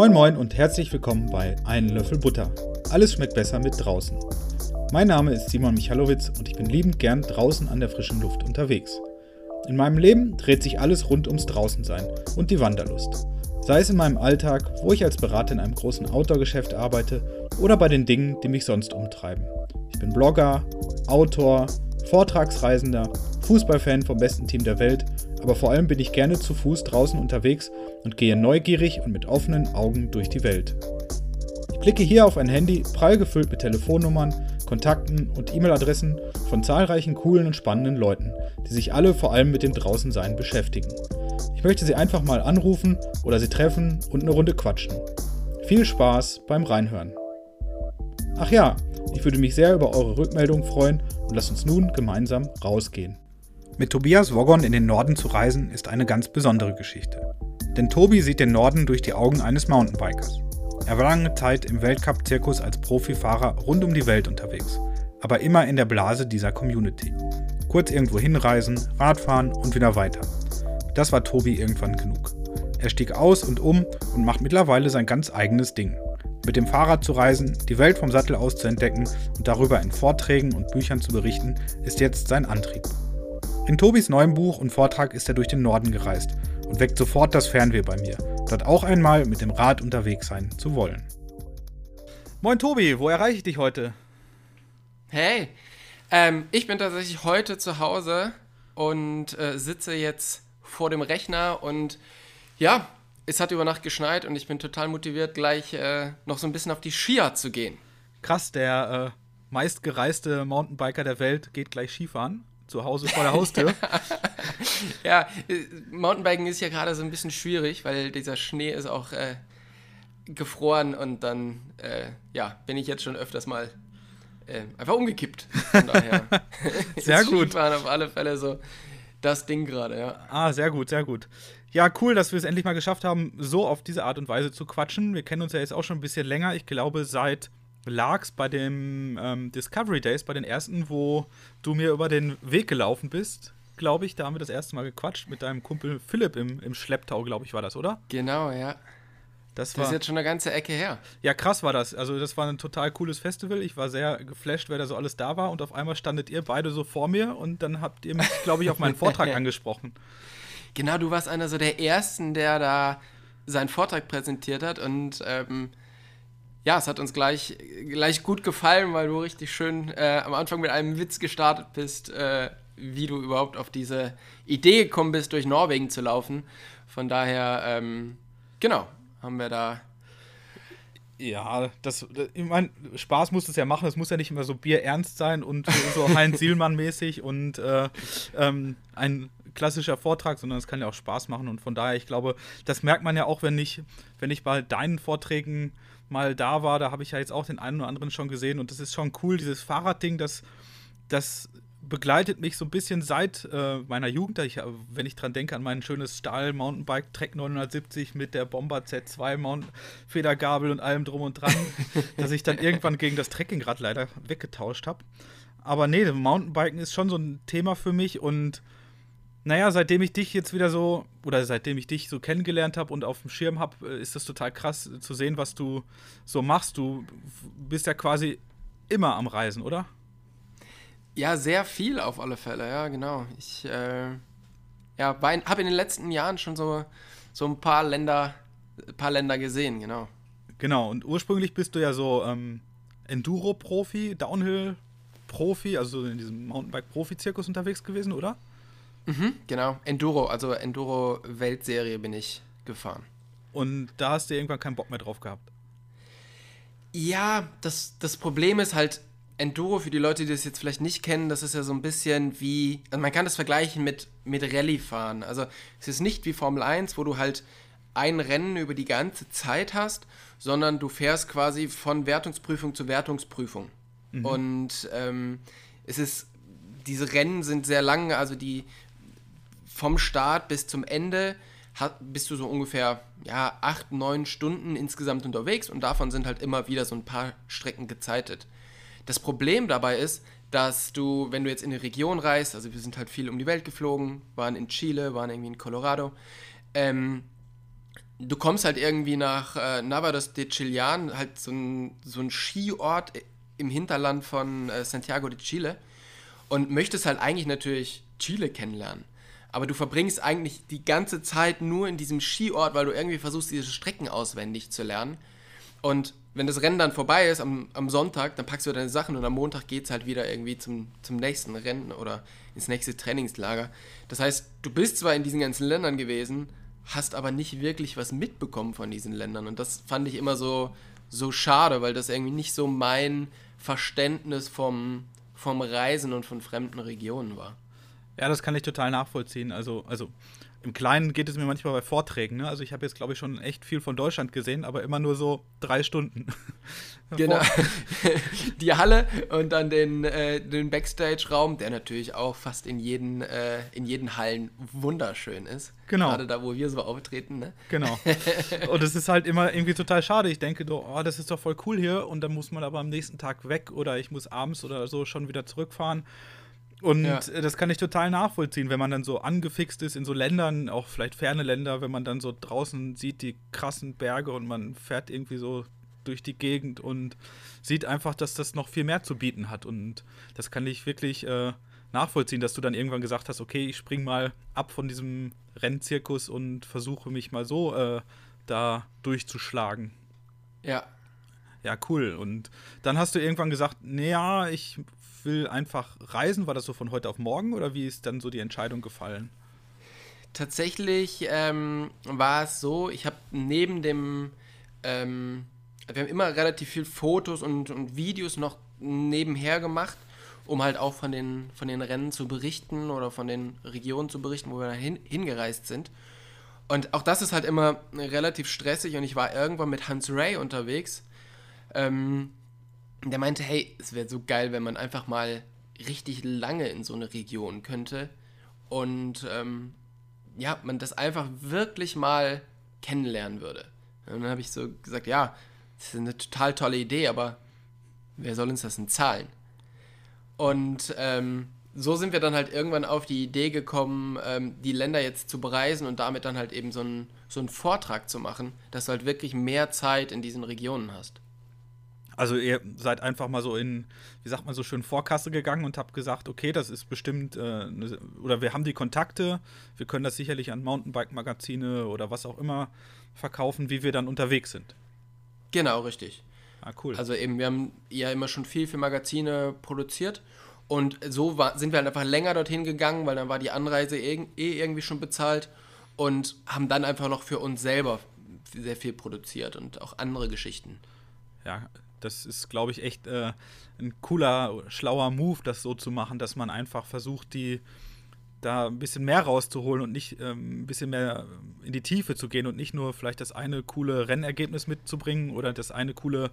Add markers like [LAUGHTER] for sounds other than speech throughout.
Moin Moin und herzlich willkommen bei Einen Löffel Butter. Alles schmeckt besser mit draußen. Mein Name ist Simon Michalowitz und ich bin liebend gern draußen an der frischen Luft unterwegs. In meinem Leben dreht sich alles rund ums Draußensein und die Wanderlust. Sei es in meinem Alltag, wo ich als Berater in einem großen Outdoor-Geschäft arbeite, oder bei den Dingen, die mich sonst umtreiben. Ich bin Blogger, Autor, Vortragsreisender, Fußballfan vom besten Team der Welt, aber vor allem bin ich gerne zu Fuß draußen unterwegs und gehe neugierig und mit offenen Augen durch die Welt. Ich blicke hier auf ein Handy prall gefüllt mit Telefonnummern, Kontakten und E-Mail-Adressen von zahlreichen coolen und spannenden Leuten, die sich alle vor allem mit dem Draußensein beschäftigen. Ich möchte sie einfach mal anrufen oder sie treffen und eine Runde quatschen. Viel Spaß beim Reinhören. Ach ja, ich würde mich sehr über eure Rückmeldung freuen und lasst uns nun gemeinsam rausgehen. Mit Tobias Woggon in den Norden zu reisen ist eine ganz besondere Geschichte. Denn Tobi sieht den Norden durch die Augen eines Mountainbikers. Er war lange Zeit im Weltcup-Zirkus als Profifahrer rund um die Welt unterwegs, aber immer in der Blase dieser Community. Kurz irgendwo hinreisen, Radfahren und wieder weiter. Das war Tobi irgendwann genug. Er stieg aus und um und macht mittlerweile sein ganz eigenes Ding. Mit dem Fahrrad zu reisen, die Welt vom Sattel aus zu entdecken und darüber in Vorträgen und Büchern zu berichten, ist jetzt sein Antrieb. In Tobis neuem Buch und Vortrag ist er durch den Norden gereist und weckt sofort das Fernweh bei mir, dort auch einmal mit dem Rad unterwegs sein zu wollen. Moin Tobi, wo erreiche ich dich heute? Hey, ähm, ich bin tatsächlich heute zu Hause und äh, sitze jetzt vor dem Rechner und ja, es hat über Nacht geschneit und ich bin total motiviert, gleich äh, noch so ein bisschen auf die Skier zu gehen. Krass, der äh, meistgereiste Mountainbiker der Welt geht gleich Skifahren zu Hause vor der Haustür. [LAUGHS] ja, äh, Mountainbiken ist ja gerade so ein bisschen schwierig, weil dieser Schnee ist auch äh, gefroren und dann äh, ja, bin ich jetzt schon öfters mal äh, einfach umgekippt. Von daher [LAUGHS] sehr gut. Skifahren auf alle Fälle so das Ding gerade, ja. Ah, sehr gut, sehr gut. Ja, cool, dass wir es endlich mal geschafft haben, so auf diese Art und Weise zu quatschen. Wir kennen uns ja jetzt auch schon ein bisschen länger. Ich glaube, seit lag's bei dem ähm, Discovery Days, bei den ersten, wo du mir über den Weg gelaufen bist, glaube ich. Da haben wir das erste Mal gequatscht mit deinem Kumpel Philipp im, im Schlepptau, glaube ich, war das, oder? Genau, ja. Das, war, das ist jetzt schon eine ganze Ecke her. Ja, krass war das. Also, das war ein total cooles Festival. Ich war sehr geflasht, wer da so alles da war. Und auf einmal standet ihr beide so vor mir und dann habt ihr mich, glaube ich, auf meinen Vortrag [LAUGHS] angesprochen. Genau, du warst einer so der Ersten, der da seinen Vortrag präsentiert hat. Und ähm, ja, es hat uns gleich, gleich gut gefallen, weil du richtig schön äh, am Anfang mit einem Witz gestartet bist, äh, wie du überhaupt auf diese Idee gekommen bist, durch Norwegen zu laufen. Von daher, ähm, genau, haben wir da. Ja, das, ich meine, Spaß muss es ja machen. Es muss ja nicht immer so bierernst sein und [LAUGHS] so Heinz Sielmann-mäßig und äh, ähm, ein klassischer Vortrag, sondern es kann ja auch Spaß machen. Und von daher, ich glaube, das merkt man ja auch, wenn ich, wenn ich bei deinen Vorträgen mal da war, da habe ich ja jetzt auch den einen oder anderen schon gesehen und das ist schon cool, dieses Fahrradding, das, das begleitet mich so ein bisschen seit äh, meiner Jugend, ich, äh, wenn ich dran denke an mein schönes Stahl-Mountainbike Trek 970 mit der Bomber Z2 Mount Federgabel und allem drum und dran, [LAUGHS] dass ich dann irgendwann gegen das Trekkingrad leider weggetauscht habe. Aber nee, Mountainbiken ist schon so ein Thema für mich und naja, seitdem ich dich jetzt wieder so, oder seitdem ich dich so kennengelernt habe und auf dem Schirm habe, äh, ist das total krass zu sehen, was du so machst. Du bist ja quasi immer am Reisen, oder? Ja, sehr viel auf alle Fälle, ja, genau. Ich äh, ja, habe in den letzten Jahren schon so, so ein paar Länder, paar Länder gesehen, genau. Genau, und ursprünglich bist du ja so ähm, Enduro-Profi, Downhill-Profi, also in diesem Mountainbike-Profi-Zirkus unterwegs gewesen, oder? Mhm, genau. Enduro, also Enduro-Weltserie bin ich gefahren. Und da hast du irgendwann keinen Bock mehr drauf gehabt? Ja, das, das Problem ist halt, Enduro, für die Leute, die das jetzt vielleicht nicht kennen, das ist ja so ein bisschen wie, also man kann das vergleichen mit, mit Rallye-Fahren. Also es ist nicht wie Formel 1, wo du halt ein Rennen über die ganze Zeit hast, sondern du fährst quasi von Wertungsprüfung zu Wertungsprüfung. Mhm. Und ähm, es ist, diese Rennen sind sehr lang, also die, vom Start bis zum Ende bist du so ungefähr ja, acht, neun Stunden insgesamt unterwegs und davon sind halt immer wieder so ein paar Strecken gezeitet. Das Problem dabei ist, dass du, wenn du jetzt in eine Region reist, also wir sind halt viel um die Welt geflogen, waren in Chile, waren irgendwie in Colorado, ähm, du kommst halt irgendwie nach äh, Navados de Chilian, halt so ein, so ein Skiort im Hinterland von äh, Santiago de Chile und möchtest halt eigentlich natürlich Chile kennenlernen. Aber du verbringst eigentlich die ganze Zeit nur in diesem Skiort, weil du irgendwie versuchst, diese Strecken auswendig zu lernen. Und wenn das Rennen dann vorbei ist am, am Sonntag, dann packst du deine Sachen und am Montag geht es halt wieder irgendwie zum, zum nächsten Rennen oder ins nächste Trainingslager. Das heißt, du bist zwar in diesen ganzen Ländern gewesen, hast aber nicht wirklich was mitbekommen von diesen Ländern. Und das fand ich immer so, so schade, weil das irgendwie nicht so mein Verständnis vom, vom Reisen und von fremden Regionen war. Ja, das kann ich total nachvollziehen. Also, also im Kleinen geht es mir manchmal bei Vorträgen. Ne? Also ich habe jetzt, glaube ich, schon echt viel von Deutschland gesehen, aber immer nur so drei Stunden. [LAUGHS] genau. [LAUGHS] Die Halle und dann den, äh, den Backstage-Raum, der natürlich auch fast in jeden, äh, in jeden Hallen wunderschön ist. Genau. Gerade da, wo wir so auftreten. Ne? Genau. [LAUGHS] Und es ist halt immer irgendwie total schade. Ich denke, oh, das ist doch voll cool hier und dann muss man aber am nächsten Tag weg oder ich muss abends oder so schon wieder zurückfahren. Und ja. das kann ich total nachvollziehen, wenn man dann so angefixt ist in so Ländern, auch vielleicht ferne Länder, wenn man dann so draußen sieht die krassen Berge und man fährt irgendwie so durch die Gegend und sieht einfach, dass das noch viel mehr zu bieten hat. Und das kann ich wirklich äh, nachvollziehen, dass du dann irgendwann gesagt hast, okay, ich spring mal ab von diesem Rennzirkus und versuche mich mal so äh, da durchzuschlagen. Ja. Ja, cool. Und dann hast du irgendwann gesagt, naja, ich will einfach reisen? War das so von heute auf morgen oder wie ist dann so die Entscheidung gefallen? Tatsächlich ähm, war es so, ich habe neben dem, ähm, wir haben immer relativ viel Fotos und, und Videos noch nebenher gemacht, um halt auch von den, von den Rennen zu berichten oder von den Regionen zu berichten, wo wir hin, hingereist sind. Und auch das ist halt immer relativ stressig und ich war irgendwann mit Hans Ray unterwegs. Ähm, der meinte, hey, es wäre so geil, wenn man einfach mal richtig lange in so eine Region könnte und ähm, ja, man das einfach wirklich mal kennenlernen würde. Und dann habe ich so gesagt, ja, das ist eine total tolle Idee, aber wer soll uns das denn zahlen? Und ähm, so sind wir dann halt irgendwann auf die Idee gekommen, ähm, die Länder jetzt zu bereisen und damit dann halt eben so einen, so einen Vortrag zu machen, dass du halt wirklich mehr Zeit in diesen Regionen hast. Also ihr seid einfach mal so in, wie sagt man so schön, Vorkasse gegangen und habt gesagt, okay, das ist bestimmt, äh, ne, oder wir haben die Kontakte, wir können das sicherlich an Mountainbike-Magazine oder was auch immer verkaufen, wie wir dann unterwegs sind. Genau, richtig. Ah, cool. Also eben, wir haben ja immer schon viel für Magazine produziert und so war, sind wir halt einfach länger dorthin gegangen, weil dann war die Anreise eh, eh irgendwie schon bezahlt und haben dann einfach noch für uns selber sehr viel produziert und auch andere Geschichten. Ja, das ist, glaube ich, echt äh, ein cooler, schlauer Move, das so zu machen, dass man einfach versucht, die da ein bisschen mehr rauszuholen und nicht ähm, ein bisschen mehr in die Tiefe zu gehen und nicht nur vielleicht das eine coole Rennergebnis mitzubringen oder das eine coole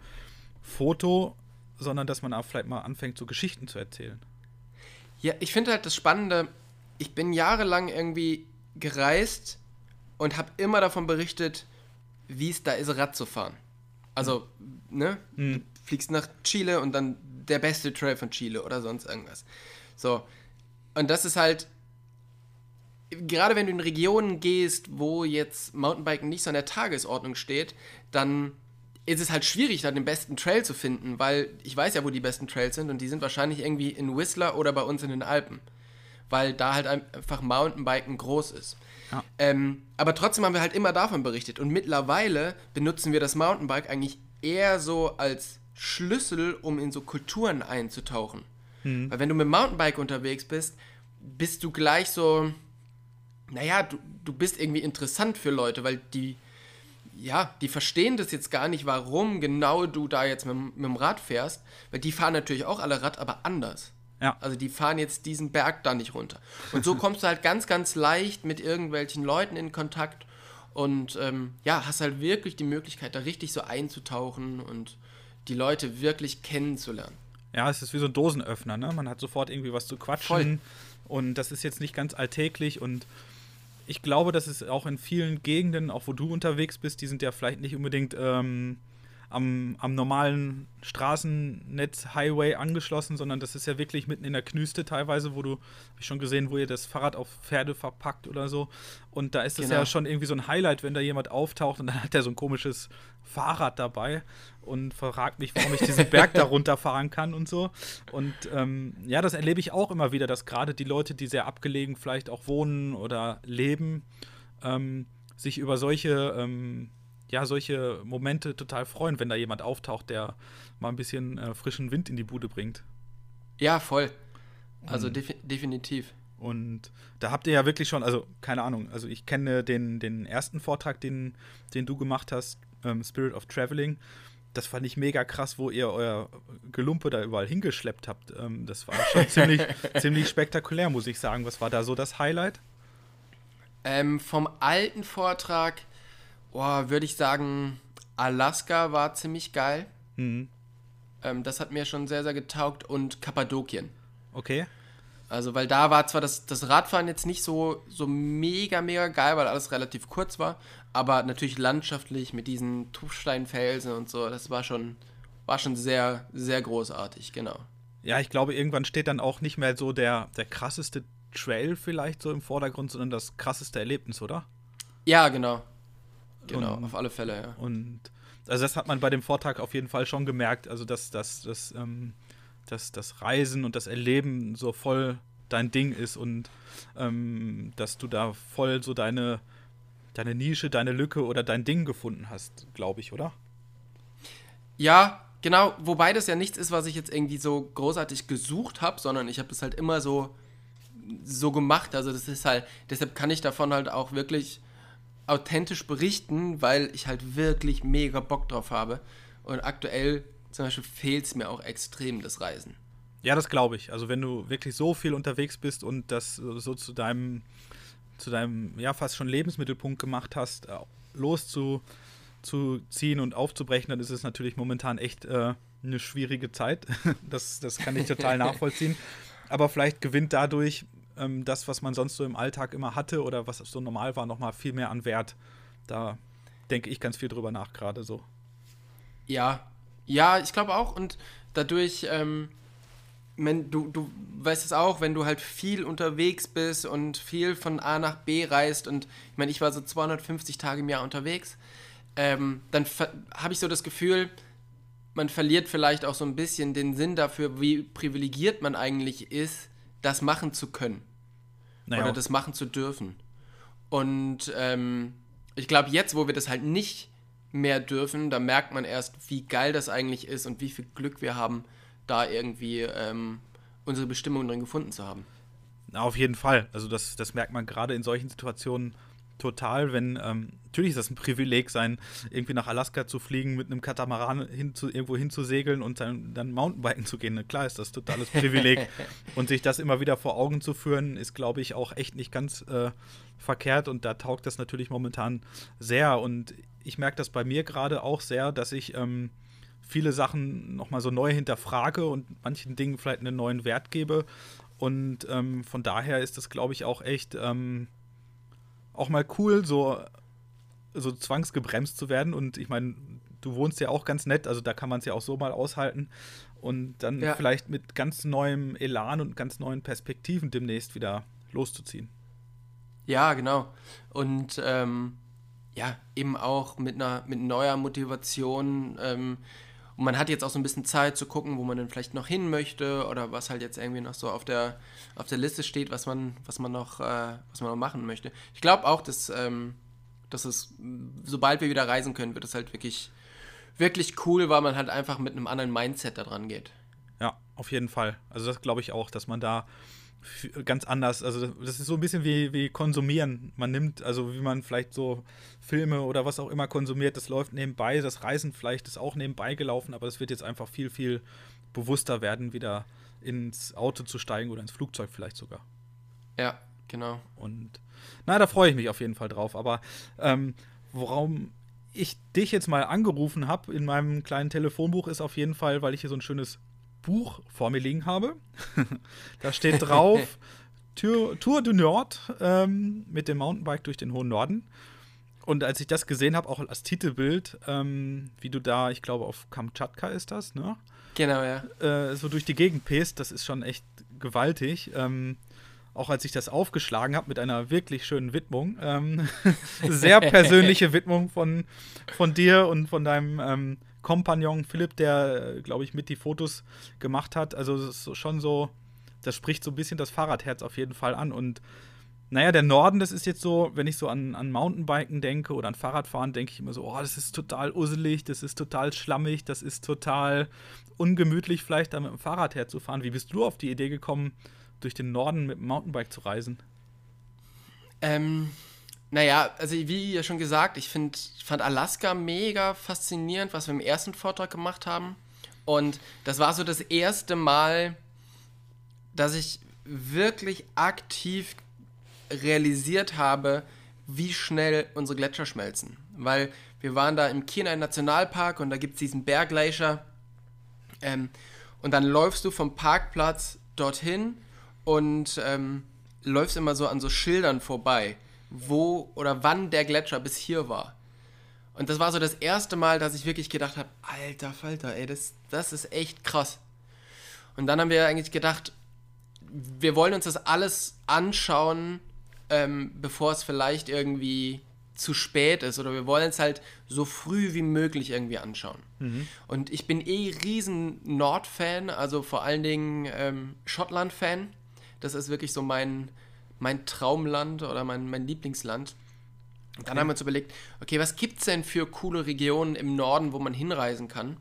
Foto, sondern dass man auch vielleicht mal anfängt, so Geschichten zu erzählen. Ja, ich finde halt das Spannende, ich bin jahrelang irgendwie gereist und habe immer davon berichtet, wie es da ist, Rad zu fahren. Also, ne? Mhm. Du fliegst nach Chile und dann der beste Trail von Chile oder sonst irgendwas. So. Und das ist halt, gerade wenn du in Regionen gehst, wo jetzt Mountainbiken nicht so an der Tagesordnung steht, dann ist es halt schwierig, da den besten Trail zu finden, weil ich weiß ja, wo die besten Trails sind und die sind wahrscheinlich irgendwie in Whistler oder bei uns in den Alpen, weil da halt einfach Mountainbiken groß ist. Ja. Ähm, aber trotzdem haben wir halt immer davon berichtet. Und mittlerweile benutzen wir das Mountainbike eigentlich eher so als Schlüssel, um in so Kulturen einzutauchen. Mhm. Weil wenn du mit dem Mountainbike unterwegs bist, bist du gleich so, naja, du, du bist irgendwie interessant für Leute, weil die, ja, die verstehen das jetzt gar nicht, warum genau du da jetzt mit, mit dem Rad fährst, weil die fahren natürlich auch alle Rad, aber anders. Ja. Also die fahren jetzt diesen Berg da nicht runter. Und so [LAUGHS] kommst du halt ganz, ganz leicht mit irgendwelchen Leuten in Kontakt und ähm, ja, hast halt wirklich die Möglichkeit, da richtig so einzutauchen und die Leute wirklich kennenzulernen. Ja, es ist wie so ein Dosenöffner, ne? Man hat sofort irgendwie was zu quatschen Voll. und das ist jetzt nicht ganz alltäglich und ich glaube, dass es auch in vielen Gegenden, auch wo du unterwegs bist, die sind ja vielleicht nicht unbedingt ähm, am, am normalen Straßennetz, Highway angeschlossen, sondern das ist ja wirklich mitten in der Knüste teilweise, wo du, hab ich schon gesehen, wo ihr das Fahrrad auf Pferde verpackt oder so. Und da ist es genau. ja schon irgendwie so ein Highlight, wenn da jemand auftaucht und dann hat er so ein komisches Fahrrad dabei und fragt mich, warum ich diesen Berg da [LAUGHS] runterfahren kann und so. Und ähm, ja, das erlebe ich auch immer wieder, dass gerade die Leute, die sehr abgelegen vielleicht auch wohnen oder leben, ähm, sich über solche ähm, ja, solche Momente total freuen, wenn da jemand auftaucht, der mal ein bisschen äh, frischen Wind in die Bude bringt. Ja, voll. Also defi definitiv. Und da habt ihr ja wirklich schon, also keine Ahnung, also ich kenne den, den ersten Vortrag, den, den du gemacht hast, ähm, Spirit of Traveling. Das fand ich mega krass, wo ihr euer Gelumpe da überall hingeschleppt habt. Ähm, das war schon [LAUGHS] ziemlich, ziemlich spektakulär, muss ich sagen. Was war da so das Highlight? Ähm, vom alten Vortrag Boah, würde ich sagen, Alaska war ziemlich geil. Mhm. Ähm, das hat mir schon sehr, sehr getaugt und Kappadokien. Okay. Also, weil da war zwar das, das Radfahren jetzt nicht so, so mega, mega geil, weil alles relativ kurz war, aber natürlich landschaftlich mit diesen Tuffsteinfelsen und so, das war schon, war schon sehr, sehr großartig, genau. Ja, ich glaube, irgendwann steht dann auch nicht mehr so der, der krasseste Trail vielleicht so im Vordergrund, sondern das krasseste Erlebnis, oder? Ja, genau. Genau, und, auf alle Fälle, ja. Und also das hat man bei dem Vortrag auf jeden Fall schon gemerkt, also dass, dass, dass, ähm, dass das Reisen und das Erleben so voll dein Ding ist und ähm, dass du da voll so deine, deine Nische, deine Lücke oder dein Ding gefunden hast, glaube ich, oder? Ja, genau, wobei das ja nichts ist, was ich jetzt irgendwie so großartig gesucht habe, sondern ich habe das halt immer so so gemacht, also das ist halt, deshalb kann ich davon halt auch wirklich authentisch berichten, weil ich halt wirklich mega Bock drauf habe. Und aktuell zum Beispiel fehlt es mir auch extrem, das Reisen. Ja, das glaube ich. Also wenn du wirklich so viel unterwegs bist und das so zu deinem, zu deinem, ja, fast schon Lebensmittelpunkt gemacht hast, äh, loszuziehen und aufzubrechen, dann ist es natürlich momentan echt äh, eine schwierige Zeit. [LAUGHS] das, das kann ich total [LAUGHS] nachvollziehen. Aber vielleicht gewinnt dadurch ähm, das, was man sonst so im Alltag immer hatte oder was so normal war, nochmal viel mehr an Wert. Da denke ich ganz viel drüber nach, gerade so. Ja, ja, ich glaube auch. Und dadurch, ähm, wenn du, du weißt es auch, wenn du halt viel unterwegs bist und viel von A nach B reist und ich meine, ich war so 250 Tage im Jahr unterwegs, ähm, dann habe ich so das Gefühl, man verliert vielleicht auch so ein bisschen den Sinn dafür, wie privilegiert man eigentlich ist, das machen zu können. Naja. Oder das machen zu dürfen. Und ähm, ich glaube, jetzt, wo wir das halt nicht mehr dürfen, da merkt man erst, wie geil das eigentlich ist und wie viel Glück wir haben, da irgendwie ähm, unsere Bestimmung drin gefunden zu haben. Na, auf jeden Fall. Also das, das merkt man gerade in solchen Situationen total, wenn, ähm, natürlich ist das ein Privileg sein, irgendwie nach Alaska zu fliegen, mit einem Katamaran hin zu, irgendwo hinzusegeln und dann, dann Mountainbiken zu gehen. Klar ist das totales Privileg. [LAUGHS] und sich das immer wieder vor Augen zu führen, ist, glaube ich, auch echt nicht ganz äh, verkehrt und da taugt das natürlich momentan sehr. Und ich merke das bei mir gerade auch sehr, dass ich ähm, viele Sachen nochmal so neu hinterfrage und manchen Dingen vielleicht einen neuen Wert gebe. Und ähm, von daher ist das, glaube ich, auch echt ähm, auch mal cool, so, so zwangsgebremst zu werden. Und ich meine, du wohnst ja auch ganz nett, also da kann man es ja auch so mal aushalten. Und dann ja. vielleicht mit ganz neuem Elan und ganz neuen Perspektiven demnächst wieder loszuziehen. Ja, genau. Und ähm, ja, eben auch mit einer mit neuer Motivation. Ähm, und man hat jetzt auch so ein bisschen Zeit zu gucken, wo man denn vielleicht noch hin möchte oder was halt jetzt irgendwie noch so auf der, auf der Liste steht, was man, was man noch, äh, was man noch machen möchte. Ich glaube auch, dass, ähm, dass es, sobald wir wieder reisen können, wird es halt wirklich, wirklich cool, weil man halt einfach mit einem anderen Mindset da dran geht. Ja, auf jeden Fall. Also das glaube ich auch, dass man da ganz anders. Also das ist so ein bisschen wie, wie konsumieren. Man nimmt, also wie man vielleicht so Filme oder was auch immer konsumiert, das läuft nebenbei. Das Reisen vielleicht ist auch nebenbei gelaufen, aber es wird jetzt einfach viel, viel bewusster werden, wieder ins Auto zu steigen oder ins Flugzeug vielleicht sogar. Ja, genau. Und na, da freue ich mich auf jeden Fall drauf. Aber ähm, worum ich dich jetzt mal angerufen habe in meinem kleinen Telefonbuch ist auf jeden Fall, weil ich hier so ein schönes Buch vor mir liegen habe. [LAUGHS] da steht drauf [LAUGHS] Tour, Tour du Nord ähm, mit dem Mountainbike durch den hohen Norden. und als ich das gesehen habe, auch als Titelbild, ähm, wie du da, ich glaube, auf Kamtschatka ist das, ne? Genau, ja. Äh, so durch die Gegend pest, das ist schon echt gewaltig. Ähm, auch als ich das aufgeschlagen habe mit einer wirklich schönen Widmung. Ähm, [LAUGHS] sehr persönliche Widmung von, von dir und von deinem ähm, Kompagnon Philipp, der, äh, glaube ich, mit die Fotos gemacht hat. Also es ist schon so, das spricht so ein bisschen das Fahrradherz auf jeden Fall an. Und naja, der Norden, das ist jetzt so, wenn ich so an, an Mountainbiken denke oder an Fahrradfahren, denke ich immer so, oh, das ist total usselig, das ist total schlammig, das ist total ungemütlich, vielleicht da mit dem Fahrrad herzufahren. Wie bist du auf die Idee gekommen, durch den Norden mit dem Mountainbike zu reisen? Ähm, naja, also wie ja schon gesagt, ich find, fand Alaska mega faszinierend, was wir im ersten Vortrag gemacht haben. Und das war so das erste Mal, dass ich wirklich aktiv realisiert habe, wie schnell unsere Gletscher schmelzen. Weil wir waren da im Kenai Nationalpark und da gibt es diesen Berggleischer. Ähm, und dann läufst du vom Parkplatz dorthin und ähm, läufst immer so an so Schildern vorbei, wo oder wann der Gletscher bis hier war. Und das war so das erste Mal, dass ich wirklich gedacht habe, alter Falter, ey, das, das ist echt krass. Und dann haben wir eigentlich gedacht, wir wollen uns das alles anschauen, ähm, bevor es vielleicht irgendwie zu spät ist oder wir wollen es halt so früh wie möglich irgendwie anschauen. Mhm. Und ich bin eh riesen Nord-Fan, also vor allen Dingen ähm, Schottland-Fan. Das ist wirklich so mein, mein Traumland oder mein, mein Lieblingsland. Und dann okay. haben wir uns überlegt, okay, was gibt es denn für coole Regionen im Norden, wo man hinreisen kann?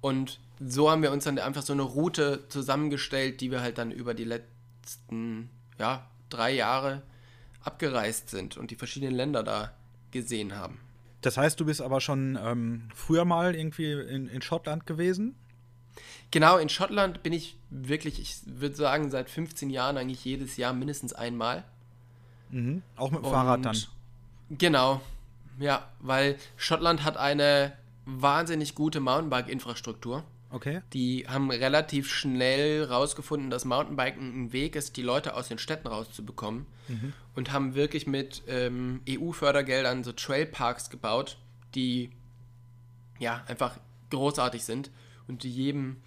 Und so haben wir uns dann einfach so eine Route zusammengestellt, die wir halt dann über die letzten ja, drei Jahre abgereist sind und die verschiedenen Länder da gesehen haben. Das heißt, du bist aber schon ähm, früher mal irgendwie in, in Schottland gewesen? Genau, in Schottland bin ich wirklich, ich würde sagen, seit 15 Jahren eigentlich jedes Jahr mindestens einmal. Mhm. Auch mit dem Und Fahrrad dann. Genau, ja, weil Schottland hat eine wahnsinnig gute Mountainbike-Infrastruktur. Okay. Die haben relativ schnell rausgefunden, dass Mountainbiken ein Weg ist, die Leute aus den Städten rauszubekommen. Mhm. Und haben wirklich mit ähm, EU-Fördergeldern so Trailparks gebaut, die ja einfach großartig sind und jedem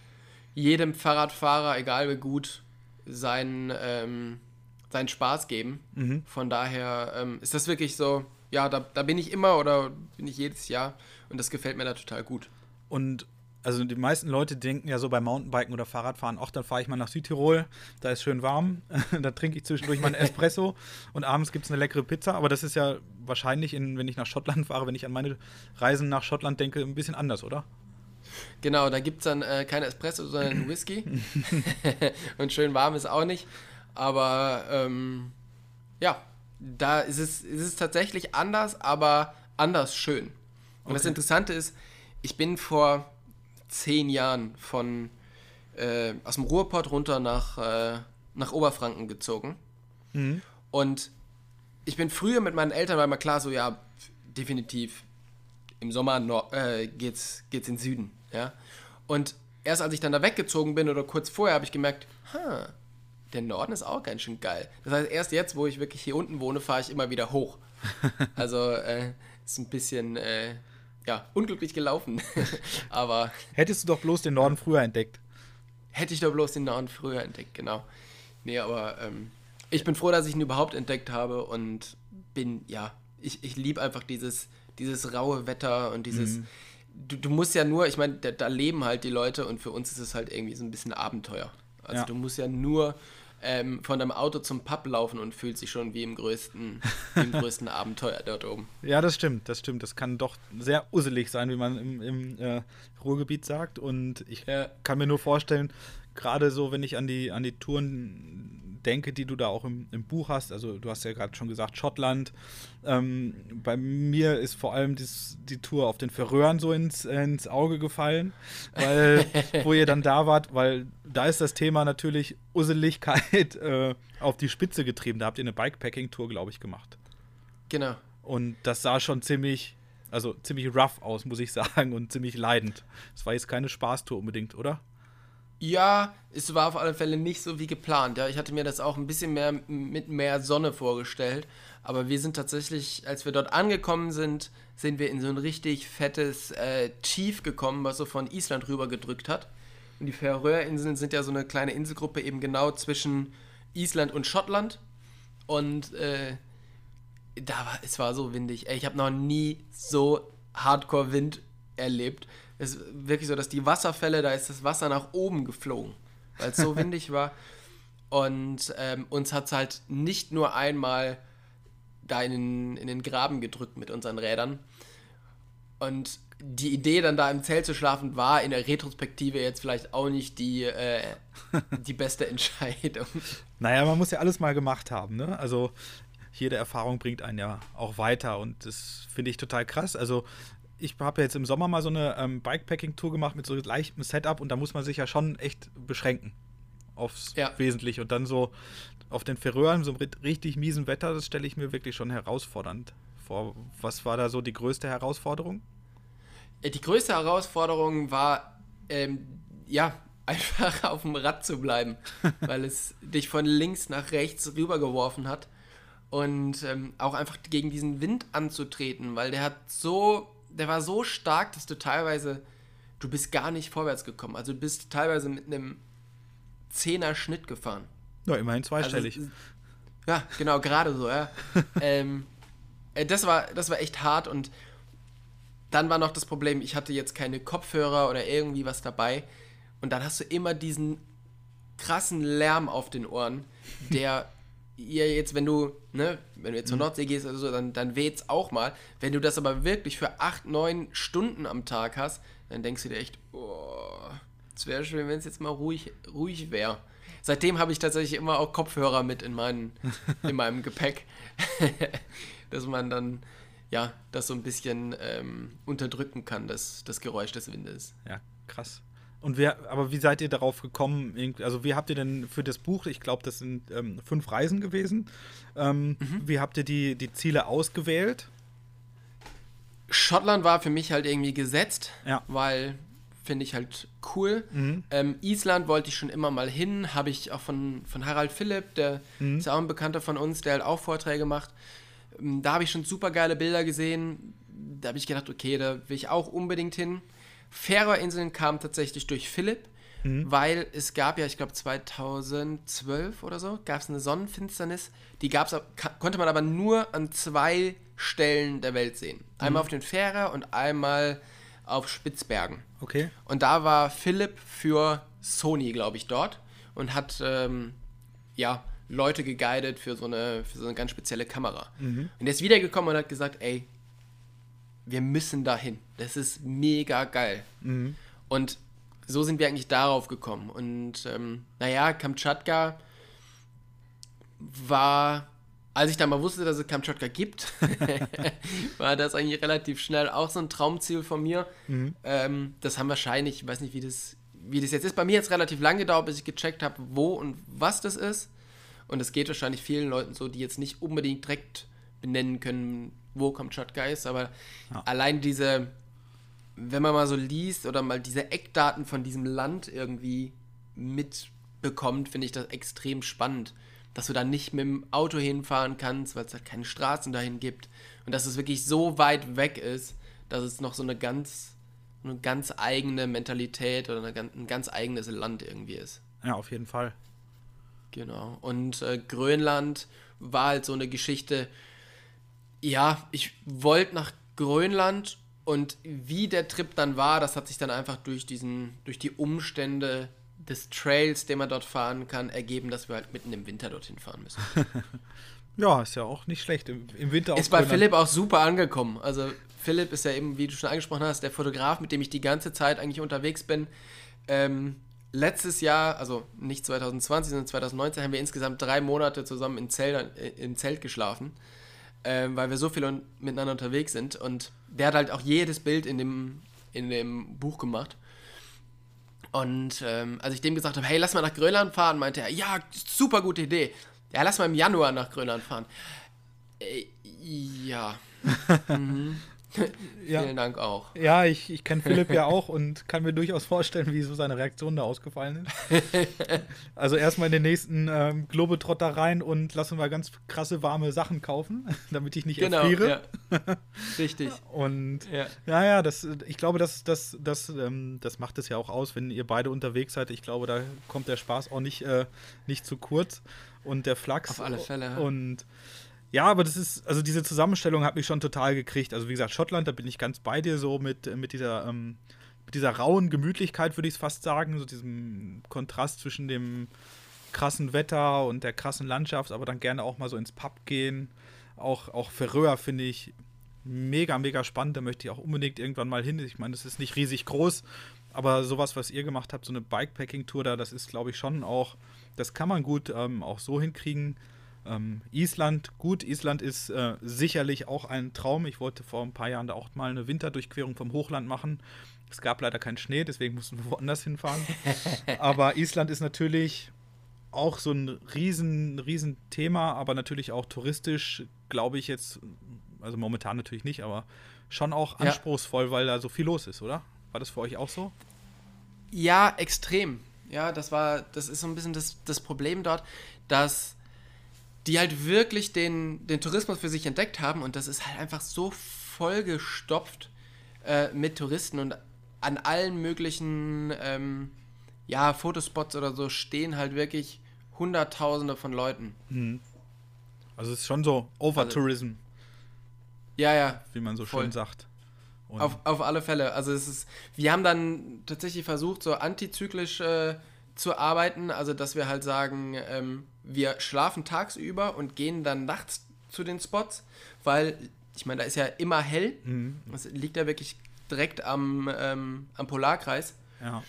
jedem Fahrradfahrer, egal wie gut, seinen, ähm, seinen Spaß geben. Mhm. Von daher ähm, ist das wirklich so, ja, da, da bin ich immer oder bin ich jedes Jahr und das gefällt mir da total gut. Und also die meisten Leute denken ja so beim Mountainbiken oder Fahrradfahren, ach, dann fahre ich mal nach Südtirol, da ist schön warm, [LAUGHS] da trinke ich zwischendurch mal einen [LAUGHS] Espresso und abends gibt es eine leckere Pizza. Aber das ist ja wahrscheinlich, in, wenn ich nach Schottland fahre, wenn ich an meine Reisen nach Schottland denke, ein bisschen anders, oder? Genau, da gibt es dann äh, keine Espresso, sondern [CLEARS THROAT] Whisky. [LAUGHS] und schön warm ist auch nicht. Aber ähm, ja, da ist es, ist es tatsächlich anders, aber anders schön. Und okay. das Interessante ist, ich bin vor zehn Jahren von äh, aus dem Ruhrpott runter nach, äh, nach Oberfranken gezogen. Mhm. Und ich bin früher mit meinen Eltern, weil mal klar so, ja, definitiv im Sommer no, äh, geht's, geht's in den Süden. Ja? Und erst als ich dann da weggezogen bin oder kurz vorher, habe ich gemerkt, ha, der Norden ist auch ganz schön geil. Das heißt, erst jetzt, wo ich wirklich hier unten wohne, fahre ich immer wieder hoch. [LAUGHS] Also äh, ist ein bisschen äh, ja, unglücklich gelaufen. [LAUGHS] Aber. Hättest du doch bloß den Norden früher entdeckt. Hätte ich doch bloß den Norden früher entdeckt, genau. Nee, aber ähm, ich bin froh, dass ich ihn überhaupt entdeckt habe und bin, ja, ich, ich liebe einfach dieses, dieses raue Wetter und dieses. Mhm du, du musst ja nur, ich meine, da, da, leben halt die Leute und für uns ist es halt irgendwie so ein bisschen Abenteuer. Also ja. du musst ja nur ähm, von deinem Auto zum Pub laufen und fühlst dich schon wie im größten, wie im [LAUGHS] größten Abenteuer dort oben. Ja, das stimmt, das stimmt. Das kann doch sehr usselig sein, wie man im, im äh, Ruhrgebiet sagt. Und ich ja. kann mir nur vorstellen, gerade so, wenn ich an die, an die Touren denke, die du da auch im, im Buch hast. Also du hast ja gerade schon gesagt, Schottland. Ähm, bei mir ist vor allem dies, die Tour auf den Färöern so ins, ins Auge gefallen, weil, [LAUGHS] wo ihr dann da wart, weil da ist das Thema natürlich Usseligkeit äh, auf die Spitze getrieben. Da habt ihr eine Bikepacking-Tour, glaube ich, gemacht. Genau. Und das sah schon ziemlich, also ziemlich rough aus, muss ich [LAUGHS] sagen, und ziemlich leidend. Es war jetzt keine Spaßtour unbedingt, oder? Ja, es war auf alle Fälle nicht so wie geplant. Ja, ich hatte mir das auch ein bisschen mehr mit mehr Sonne vorgestellt. Aber wir sind tatsächlich, als wir dort angekommen sind, sind wir in so ein richtig fettes äh, Tief gekommen, was so von Island rüber gedrückt hat. Und die Färöerinseln sind ja so eine kleine Inselgruppe eben genau zwischen Island und Schottland. Und äh, da war, es war so windig. Ey, ich habe noch nie so Hardcore Wind erlebt. Es ist wirklich so, dass die Wasserfälle, da ist das Wasser nach oben geflogen, weil es so [LAUGHS] windig war. Und ähm, uns hat es halt nicht nur einmal da in den, in den Graben gedrückt mit unseren Rädern. Und die Idee, dann da im Zelt zu schlafen, war in der Retrospektive jetzt vielleicht auch nicht die, äh, die beste Entscheidung. [LAUGHS] Naja, man muss ja alles mal gemacht haben, ne? Also jede Erfahrung bringt einen ja auch weiter und das finde ich total krass. Also ich habe ja jetzt im Sommer mal so eine ähm, Bikepacking-Tour gemacht mit so leichtem Setup und da muss man sich ja schon echt beschränken aufs ja. Wesentliche. Und dann so auf den Färöern, so richtig miesen Wetter, das stelle ich mir wirklich schon herausfordernd vor. Was war da so die größte Herausforderung? Äh, die größte Herausforderung war, ähm, ja, [LAUGHS] einfach auf dem Rad zu bleiben, [LAUGHS] weil es dich von links nach rechts rübergeworfen hat und ähm, auch einfach gegen diesen Wind anzutreten, weil der hat so der war so stark, dass du teilweise, du bist gar nicht vorwärts gekommen. Also du bist teilweise mit einem Zehner Schnitt gefahren. Ja, immerhin zweistellig. Also, ja, genau, gerade so, ja. [LAUGHS] ähm, äh, das, war, das war echt hart und dann war noch das Problem, ich hatte jetzt keine Kopfhörer oder irgendwie was dabei. Und dann hast du immer diesen krassen Lärm auf den Ohren, der [LAUGHS] ihr jetzt, wenn du, ne, wenn du jetzt zur mhm. Nordsee gehst oder so, dann, dann weht's auch mal. Wenn du das aber wirklich für acht, neun Stunden am Tag hast, dann denkst du dir echt, oh, es wäre schön, wenn es jetzt mal ruhig, ruhig wäre. Seitdem habe ich tatsächlich immer auch Kopfhörer mit in, meinen, [LAUGHS] in meinem Gepäck, [LAUGHS] dass man dann ja das so ein bisschen ähm, unterdrücken kann, das, das Geräusch des Windes. Ja, krass. Und wer, aber wie seid ihr darauf gekommen? Also, wie habt ihr denn für das Buch, ich glaube, das sind ähm, fünf Reisen gewesen, ähm, mhm. wie habt ihr die, die Ziele ausgewählt? Schottland war für mich halt irgendwie gesetzt, ja. weil finde ich halt cool. Mhm. Ähm, Island wollte ich schon immer mal hin, habe ich auch von, von Harald Philipp, der mhm. ist ja auch ein Bekannter von uns, der halt auch Vorträge macht. Ähm, da habe ich schon super geile Bilder gesehen. Da habe ich gedacht, okay, da will ich auch unbedingt hin. Färöerinseln kam tatsächlich durch Philipp, mhm. weil es gab ja, ich glaube 2012 oder so, gab es eine Sonnenfinsternis. Die gab's, konnte man aber nur an zwei Stellen der Welt sehen. Einmal mhm. auf den Fährer und einmal auf Spitzbergen. Okay. Und da war Philipp für Sony, glaube ich, dort und hat ähm, ja Leute geguidet für so eine, für so eine ganz spezielle Kamera. Mhm. Und er ist wiedergekommen und hat gesagt, ey, wir müssen dahin. Das ist mega geil. Mhm. Und so sind wir eigentlich darauf gekommen. Und ähm, naja, Kamtschatka war, als ich dann mal wusste, dass es Kamtschatka gibt, [LAUGHS] war das eigentlich relativ schnell auch so ein Traumziel von mir. Mhm. Ähm, das haben wahrscheinlich, ich weiß nicht, wie das, wie das jetzt ist. Bei mir jetzt relativ lange gedauert, bis ich gecheckt habe, wo und was das ist. Und es geht wahrscheinlich vielen Leuten so, die jetzt nicht unbedingt direkt benennen können, wo Kamtschatka ist, aber ja. allein diese, wenn man mal so liest oder mal diese Eckdaten von diesem Land irgendwie mitbekommt, finde ich das extrem spannend. Dass du da nicht mit dem Auto hinfahren kannst, weil es halt keine Straßen dahin gibt. Und dass es wirklich so weit weg ist, dass es noch so eine ganz, eine ganz eigene Mentalität oder eine, ein ganz eigenes Land irgendwie ist. Ja, auf jeden Fall. Genau. Und äh, Grönland war halt so eine Geschichte, ja, ich wollte nach Grönland und wie der Trip dann war, das hat sich dann einfach durch diesen, durch die Umstände des Trails, den man dort fahren kann, ergeben, dass wir halt mitten im Winter dorthin fahren müssen. [LAUGHS] ja, ist ja auch nicht schlecht. Im, im Winter Ist bei Grönland. Philipp auch super angekommen. Also Philipp ist ja eben, wie du schon angesprochen hast, der Fotograf, mit dem ich die ganze Zeit eigentlich unterwegs bin. Ähm, letztes Jahr, also nicht 2020, sondern 2019, haben wir insgesamt drei Monate zusammen im Zelt, äh, im Zelt geschlafen ähm, weil wir so viel un miteinander unterwegs sind. Und der hat halt auch jedes Bild in dem, in dem Buch gemacht. Und ähm, als ich dem gesagt habe, hey, lass mal nach Grönland fahren, meinte er, ja, super gute Idee. Ja, lass mal im Januar nach Grönland fahren. Äh, ja. [LAUGHS] mhm. Ja. Vielen Dank auch. Ja, ich, ich kenne Philipp ja auch und kann mir durchaus vorstellen, wie so seine Reaktion da ausgefallen ist. [LAUGHS] also erstmal in den nächsten ähm, Globetrotter rein und lassen wir ganz krasse warme Sachen kaufen, [LAUGHS] damit ich nicht genau, erfriere. Ja. [LAUGHS] Richtig. und ja, ja, das, ich glaube, das, das, das, ähm, das macht es ja auch aus, wenn ihr beide unterwegs seid. Ich glaube, da kommt der Spaß auch nicht, äh, nicht zu kurz und der Flachs. Auf alle Fälle. Und ja, aber das ist, also diese Zusammenstellung hat mich schon total gekriegt. Also wie gesagt, Schottland, da bin ich ganz bei dir so mit, mit dieser, ähm, mit dieser rauen Gemütlichkeit, würde ich es fast sagen, so diesem Kontrast zwischen dem krassen Wetter und der krassen Landschaft, aber dann gerne auch mal so ins Pub gehen. Auch, auch Färöer finde ich mega, mega spannend. Da möchte ich auch unbedingt irgendwann mal hin. Ich meine, das ist nicht riesig groß, aber sowas, was ihr gemacht habt, so eine Bikepacking-Tour da, das ist, glaube ich, schon auch, das kann man gut ähm, auch so hinkriegen. Ähm, Island, gut, Island ist äh, sicherlich auch ein Traum. Ich wollte vor ein paar Jahren da auch mal eine Winterdurchquerung vom Hochland machen. Es gab leider keinen Schnee, deswegen mussten wir [LAUGHS] woanders hinfahren. [LAUGHS] aber Island ist natürlich auch so ein riesen, riesen Thema, aber natürlich auch touristisch, glaube ich jetzt, also momentan natürlich nicht, aber schon auch anspruchsvoll, ja. weil da so viel los ist, oder? War das für euch auch so? Ja, extrem. Ja, das war, das ist so ein bisschen das, das Problem dort, dass die halt wirklich den, den Tourismus für sich entdeckt haben und das ist halt einfach so vollgestopft äh, mit Touristen und an allen möglichen ähm, ja, Fotospots oder so stehen halt wirklich Hunderttausende von Leuten. Mhm. Also es ist schon so Overtourism. Also, ja, ja. Wie man so voll. schön sagt. auf, auf alle Fälle. Also es ist, wir haben dann tatsächlich versucht, so antizyklisch äh, zu arbeiten. Also dass wir halt sagen, ähm, wir schlafen tagsüber und gehen dann nachts zu den Spots, weil ich meine, da ist ja immer hell. Mhm. Das liegt ja wirklich direkt am, ähm, am Polarkreis. Ja.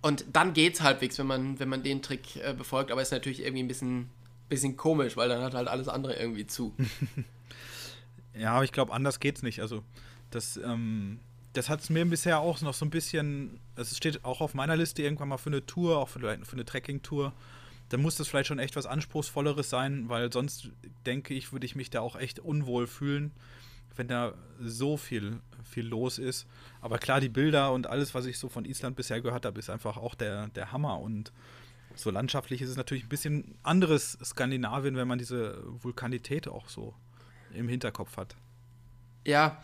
Und dann geht's halbwegs, wenn man, wenn man den Trick äh, befolgt, aber ist natürlich irgendwie ein bisschen, bisschen komisch, weil dann hat halt alles andere irgendwie zu. [LAUGHS] ja, aber ich glaube, anders geht's nicht. Also, das, ähm, das hat es mir bisher auch noch so ein bisschen. Es steht auch auf meiner Liste irgendwann mal für eine Tour, auch für, für eine Trekking-Tour dann muss das vielleicht schon echt was Anspruchsvolleres sein, weil sonst denke ich, würde ich mich da auch echt unwohl fühlen, wenn da so viel, viel los ist. Aber klar, die Bilder und alles, was ich so von Island bisher gehört habe, ist einfach auch der, der Hammer. Und so landschaftlich ist es natürlich ein bisschen anderes Skandinavien, wenn man diese Vulkanität auch so im Hinterkopf hat. Ja,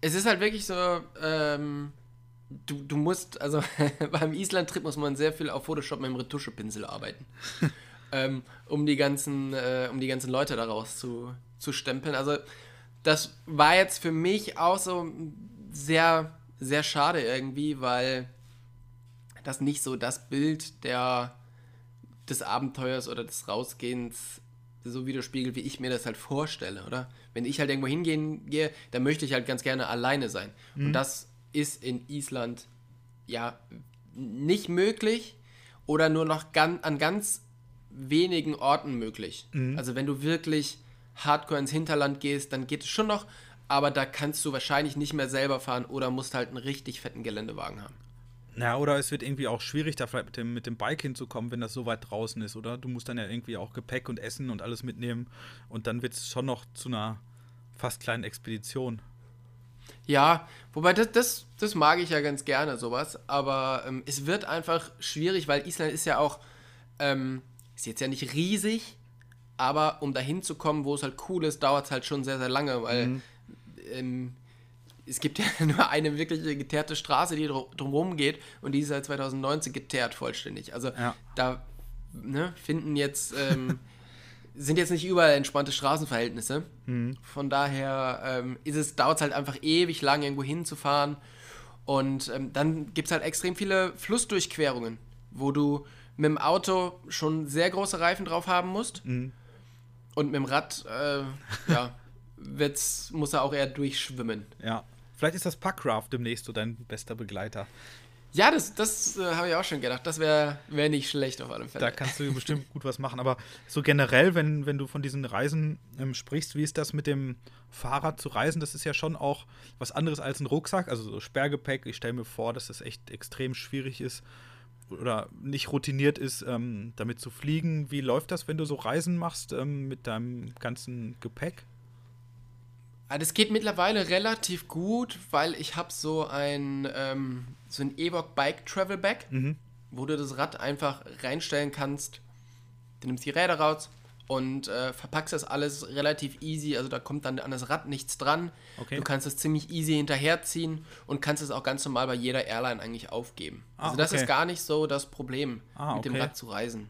es ist halt wirklich so, ähm, du, du musst, also [LAUGHS] beim Island-Trip muss man sehr viel auf Photoshop mit dem Retuschepinsel arbeiten. [LAUGHS] ähm, um die ganzen, äh, um die ganzen Leute daraus zu, zu stempeln. Also das war jetzt für mich auch so sehr, sehr schade irgendwie, weil das nicht so das Bild der, des Abenteuers oder des Rausgehens so widerspiegelt, wie ich mir das halt vorstelle, oder? Wenn ich halt irgendwo hingehen gehe, dann möchte ich halt ganz gerne alleine sein. Mhm. Und das ist in Island ja nicht möglich oder nur noch gan an ganz wenigen Orten möglich. Mhm. Also wenn du wirklich hardcore ins Hinterland gehst, dann geht es schon noch, aber da kannst du wahrscheinlich nicht mehr selber fahren oder musst halt einen richtig fetten Geländewagen haben. Ja, oder es wird irgendwie auch schwierig, da vielleicht mit dem, mit dem Bike hinzukommen, wenn das so weit draußen ist, oder? Du musst dann ja irgendwie auch Gepäck und Essen und alles mitnehmen und dann wird es schon noch zu einer fast kleinen Expedition. Ja, wobei das, das, das mag ich ja ganz gerne, sowas. Aber ähm, es wird einfach schwierig, weil Island ist ja auch, ähm, ist jetzt ja nicht riesig, aber um dahin zu kommen, wo es halt cool ist, dauert es halt schon sehr, sehr lange, weil mhm. ähm, es gibt [LAUGHS] ja nur eine wirklich geteerte Straße, die drumherum geht und die ist seit 2019 geteert vollständig. Also ja. da ne, finden jetzt ähm, [LAUGHS] sind jetzt nicht überall entspannte Straßenverhältnisse. Mhm. Von daher ähm, ist es, dauert es halt einfach ewig lang, irgendwo hinzufahren. Und ähm, dann gibt es halt extrem viele Flussdurchquerungen, wo du mit dem Auto schon sehr große Reifen drauf haben musst. Mhm. Und mit dem Rad, äh, ja, [LAUGHS] wird's, muss er auch eher durchschwimmen. Ja. Vielleicht ist das Packraft demnächst so dein bester Begleiter. Ja, das, das äh, habe ich auch schon gedacht. Das wäre wär nicht schlecht auf alle Fälle. Da kannst du bestimmt gut was machen. Aber so generell, wenn, wenn du von diesen Reisen ähm, sprichst, wie ist das mit dem Fahrrad zu reisen? Das ist ja schon auch was anderes als ein Rucksack. Also so Sperrgepäck. Ich stelle mir vor, dass das echt extrem schwierig ist oder nicht routiniert ist, ähm, damit zu fliegen. Wie läuft das, wenn du so Reisen machst ähm, mit deinem ganzen Gepäck? Das geht mittlerweile relativ gut, weil ich habe so ein ähm, so ein Evoque Bike Travel Bag, wo du das Rad einfach reinstellen kannst. Du nimmst die Räder raus und äh, verpackst das alles relativ easy. Also da kommt dann an das Rad nichts dran. Okay. Du kannst es ziemlich easy hinterherziehen und kannst es auch ganz normal bei jeder Airline eigentlich aufgeben. Ah, also das okay. ist gar nicht so das Problem, Ah, mit dem okay. Rad zu reisen.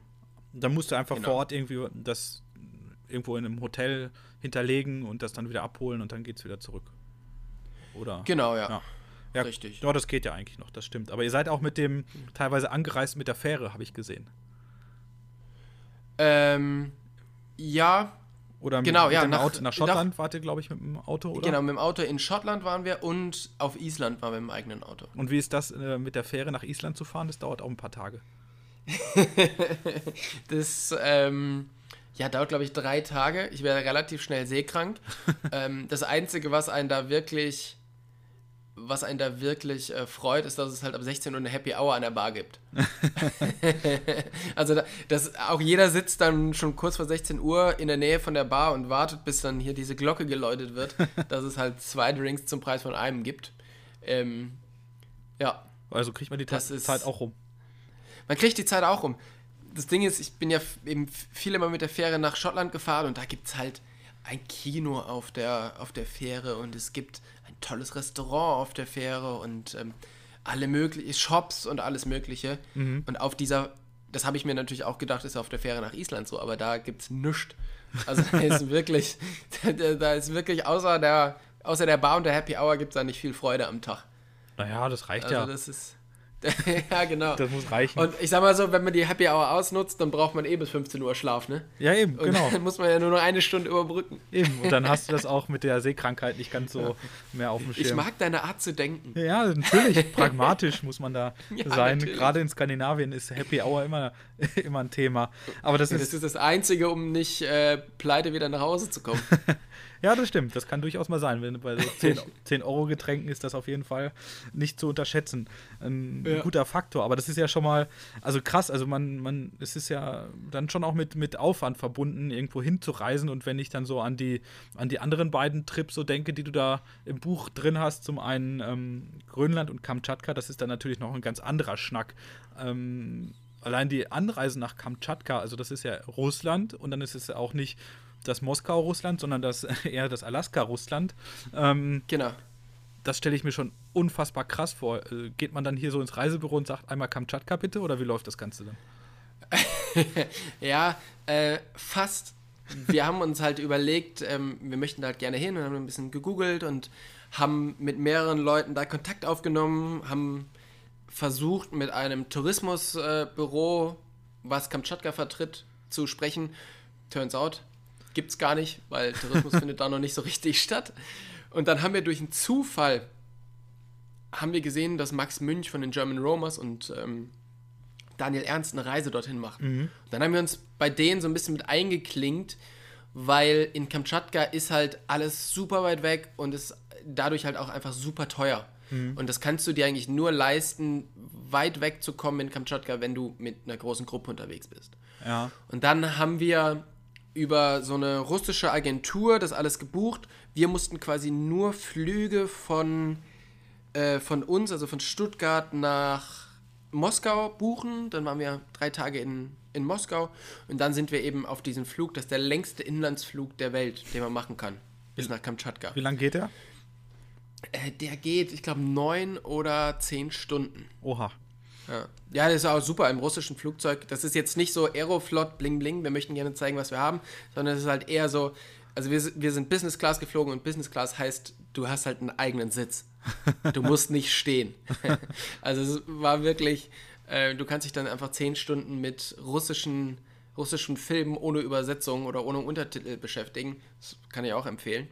Dann musst du einfach Genau. vor Ort irgendwie das irgendwo in einem Hotel hinterlegen und das dann wieder abholen und dann geht's wieder zurück. Oder? Genau, ja. Ja. Ja, Richtig. Ja, das geht ja eigentlich noch, das stimmt. Aber ihr seid auch mit dem teilweise angereist mit der Fähre, habe ich gesehen. Ähm, ja, Oder mit, Genau, mit ja, dem nach- Auto nach Schottland wart ihr, glaube ich, mit dem Auto, oder? genau, mit dem Auto in Schottland waren wir und auf Island waren wir im eigenen Auto. Und wie ist das, äh, mit der Fähre nach Island zu fahren? Das dauert auch ein paar Tage. [LAUGHS] Das ähm, ja, dauert, glaube ich, drei Tage. Ich werde relativ schnell seekrank. [LAUGHS] ähm, das Einzige, was einen da wirklich, was einen da wirklich äh, freut, ist, dass es halt ab 16 Uhr eine Happy Hour an der Bar gibt. [LAUGHS] also, da, dass auch jeder sitzt dann schon kurz vor 16 Uhr in der Nähe von der Bar und wartet, bis dann hier diese Glocke geläutet wird, [LAUGHS] dass es halt zwei Drinks zum Preis von einem gibt. Ähm, ja, Also kriegt man die Ta Das Zeit auch rum. man kriegt die Zeit auch rum. Das Ding ist, ich bin ja eben viel immer mit der Fähre nach Schottland gefahren und da gibt es halt ein Kino auf der, auf der Fähre und es gibt ein tolles Restaurant auf der Fähre und ähm, alle möglichen Shops und alles Mögliche. Und auf dieser, das habe ich mir natürlich auch gedacht, ist auf der Fähre nach Island so, aber da gibt es nichts. Also da ist [LAUGHS] wirklich, da, da ist wirklich außer der, außer der Bar und der Happy Hour gibt es da nicht viel Freude am Tag. Naja, das reicht Also ja. das ist. [LAUGHS] ja, genau. Das muss reichen. Und ich sag mal so, wenn man die Happy Hour ausnutzt, dann braucht man eh bis 15 Uhr Schlaf, ne? ja, eben, Und genau. [LAUGHS] dann muss man ja nur noch eine Stunde überbrücken. Eben. Und dann hast du das [LAUGHS] auch mit der Seekrankheit nicht ganz so mehr auf dem Schirm. Ich mag deine Art zu denken. Ja, natürlich. Pragmatisch muss man da Ja, sein. natürlich. Gerade in Skandinavien ist Happy Hour immer, immer ein Thema. Aber das Das ist, ist das Einzige, um nicht äh, pleite wieder nach Hause zu kommen. Ja, das stimmt. Das kann durchaus mal sein. Wenn bei so [LAUGHS] 10, 10 Euro Getränken ist das auf jeden Fall nicht zu unterschätzen. Ein Ja. guter Faktor. Aber das ist ja schon mal, also krass. Also man, man, es ist ja dann schon auch mit, mit Aufwand verbunden, irgendwo hinzureisen. Und wenn ich dann so an die, an die anderen beiden Trips so denke, die du da im Buch drin hast, zum einen ähm, Grönland und Kamtschatka, das ist dann natürlich noch ein ganz anderer Schnack. Ähm, allein die Anreise nach Kamtschatka, also das ist ja Russland und dann ist es ja auch nicht das Moskau-Russland, sondern das [LAUGHS] eher das Alaska-Russland. Ähm, genau. das stelle ich mir schon unfassbar krass vor. Äh, geht man dann hier so ins Reisebüro und sagt einmal Kamtschatka bitte oder wie läuft das Ganze dann? [LAUGHS] Ja, äh, fast. Wir haben uns halt überlegt, ähm, wir möchten da halt gerne hin und haben ein bisschen gegoogelt und haben mit mehreren Leuten da Kontakt aufgenommen, haben versucht, mit einem Tourismusbüro, was Kamtschatka vertritt, zu sprechen. Turns out, gibt's gar nicht, weil Tourismus [LAUGHS] findet da noch nicht so richtig statt. Und dann haben wir durch einen Zufall haben wir gesehen, dass Max Münch von den German Romers und ähm, Daniel Ernst eine Reise dorthin machen. Und dann haben wir uns bei denen so ein bisschen mit eingeklinkt, weil in Kamtschatka ist halt alles super weit weg und ist dadurch halt auch einfach super teuer. Und das kannst du dir eigentlich nur leisten, weit weg zu kommen in Kamtschatka, wenn du mit einer großen Gruppe unterwegs bist. Ja. Und dann haben wir über so eine russische Agentur das alles gebucht. Wir mussten quasi nur Flüge von, äh, von uns, also von Stuttgart nach Moskau buchen. Dann waren wir drei Tage in, in Moskau und dann sind wir eben auf diesen Flug. Das ist der längste Inlandsflug der Welt, den man machen kann. Bis nach Kamtschatka. Wie lange geht der? Äh, der geht, ich glaube, neun oder zehn Stunden. Oha. Ja. ja, das ist auch super im russischen Flugzeug. Das ist jetzt nicht so Aeroflot, bling bling, wir möchten gerne zeigen, was wir haben, sondern es ist halt eher so, also wir, wir sind Business Class geflogen und Business Class heißt, du hast halt einen eigenen Sitz. Du [LAUGHS] musst nicht stehen. [LAUGHS] also es war wirklich, äh, du kannst dich dann einfach zehn Stunden mit russischen, russischen Filmen ohne Übersetzung oder ohne Untertitel beschäftigen. Das kann ich auch empfehlen.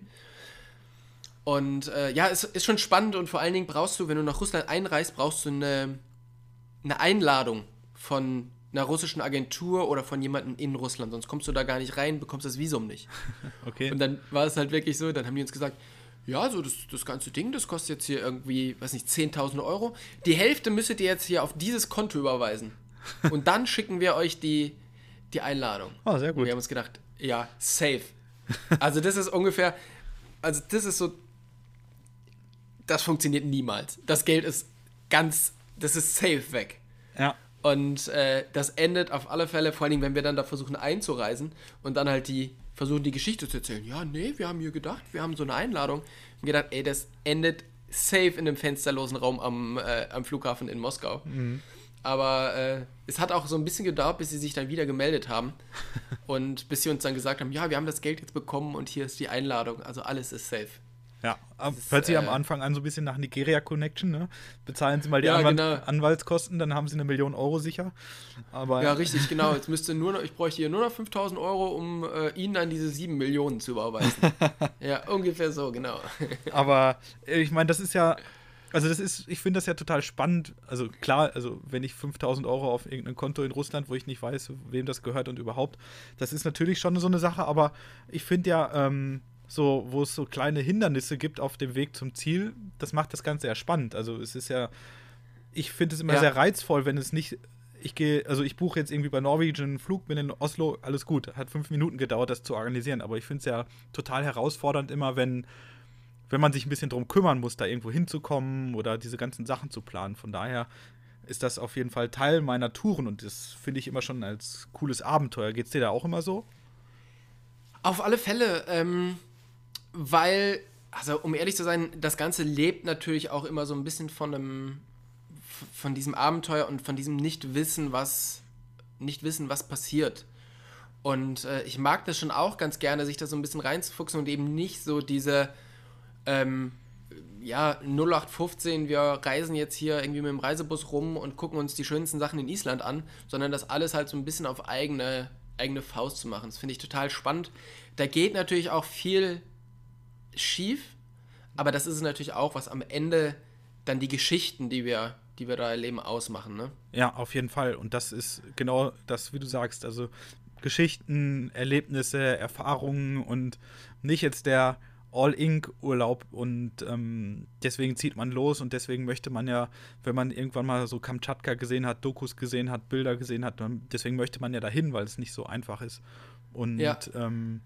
Und äh, ja, es ist schon spannend und vor allen Dingen brauchst du, wenn du nach Russland einreist, brauchst du eine, eine Einladung von einer russischen Agentur oder von jemandem in Russland. Sonst kommst du da gar nicht rein, bekommst das Visum nicht. [LAUGHS] Okay. Und dann war es halt wirklich so, dann haben die uns gesagt, ja, so das, das ganze Ding, das kostet jetzt hier irgendwie, weiß nicht, 10.000 Euro. Die Hälfte müsstet ihr jetzt hier auf dieses Konto überweisen. Und dann [LAUGHS] schicken wir euch die, die Einladung. Ah, sehr Und gut. wir haben uns gedacht, ja, safe. Also das ist ungefähr, also das ist so, das funktioniert niemals. Das Geld ist ganz, das ist safe weg. Ja. Und äh, das endet auf alle Fälle, vor allem, wenn wir dann da versuchen einzureisen und dann halt die versuchen die Geschichte zu erzählen. Ja, nee, wir haben hier gedacht, wir haben so eine Einladung. Und gedacht, ey, das endet safe in einem fensterlosen Raum am, äh, am Flughafen in Moskau. Mhm. Aber äh, es hat auch so ein bisschen gedauert, bis sie sich dann wieder gemeldet haben. [LAUGHS] und bis sie uns dann gesagt haben, ja, wir haben das Geld jetzt bekommen und hier ist die Einladung. Also alles ist safe. Ja, ist, hört sich äh, am Anfang an so ein bisschen nach Nigeria Connection, ne? Bezahlen Sie mal die ja, Anwalt genau. Anwaltskosten, dann haben Sie eine Million Euro sicher. Aber ja, [LAUGHS] richtig, genau. Jetzt müsste nur noch, ich bräuchte hier nur noch 5000 Euro, um äh, Ihnen dann diese 7 Millionen zu überweisen. [LAUGHS] ja, ungefähr so, genau. [LAUGHS] Aber äh, ich meine, das ist ja, also das ist, ich finde das ja total spannend. Also klar, also wenn ich 5000 Euro auf irgendein Konto in Russland, wo ich nicht weiß, wem das gehört und überhaupt, das ist natürlich schon so eine Sache, aber ich finde ja, ähm, so, wo es so kleine Hindernisse gibt auf dem Weg zum Ziel, das macht das Ganze ja spannend. Also es ist ja, ich finde es immer ja. sehr reizvoll, wenn es nicht, ich gehe, also ich buche jetzt irgendwie bei Norwegian einen Flug, bin in Oslo, alles gut. Hat fünf Minuten gedauert, das zu organisieren, aber ich finde es ja total herausfordernd immer, wenn, wenn man sich ein bisschen drum kümmern muss, da irgendwo hinzukommen oder diese ganzen Sachen zu planen. Von daher ist das auf jeden Fall Teil meiner Touren und das finde ich immer schon als cooles Abenteuer. Geht es dir da auch immer so? Auf alle Fälle. Ähm weil, also um ehrlich zu sein, das Ganze lebt natürlich auch immer so ein bisschen von einem, von diesem Abenteuer und von diesem Nichtwissen, was, nicht wissen, was passiert. Und äh, ich mag das schon auch ganz gerne, sich da so ein bisschen reinzufuchsen und eben nicht so diese, ähm, ja, 0815, wir reisen jetzt hier irgendwie mit dem Reisebus rum und gucken uns die schönsten Sachen in Island an, sondern das alles halt so ein bisschen auf eigene, eigene Faust zu machen. Das finde ich total spannend. Da geht natürlich auch viel schief, aber das ist natürlich auch, was am Ende dann die Geschichten, die wir, die wir da erleben, ausmachen, ne? Ja, auf jeden Fall. Und das ist genau das, wie du sagst. Also Geschichten, Erlebnisse, Erfahrungen und nicht jetzt der All-Ink-Urlaub und ähm, deswegen zieht man los und deswegen möchte man ja, wenn man irgendwann mal so Kamtschatka gesehen hat, Dokus gesehen hat, Bilder gesehen hat, deswegen möchte man ja dahin, weil es nicht so einfach ist. Und ja. ähm,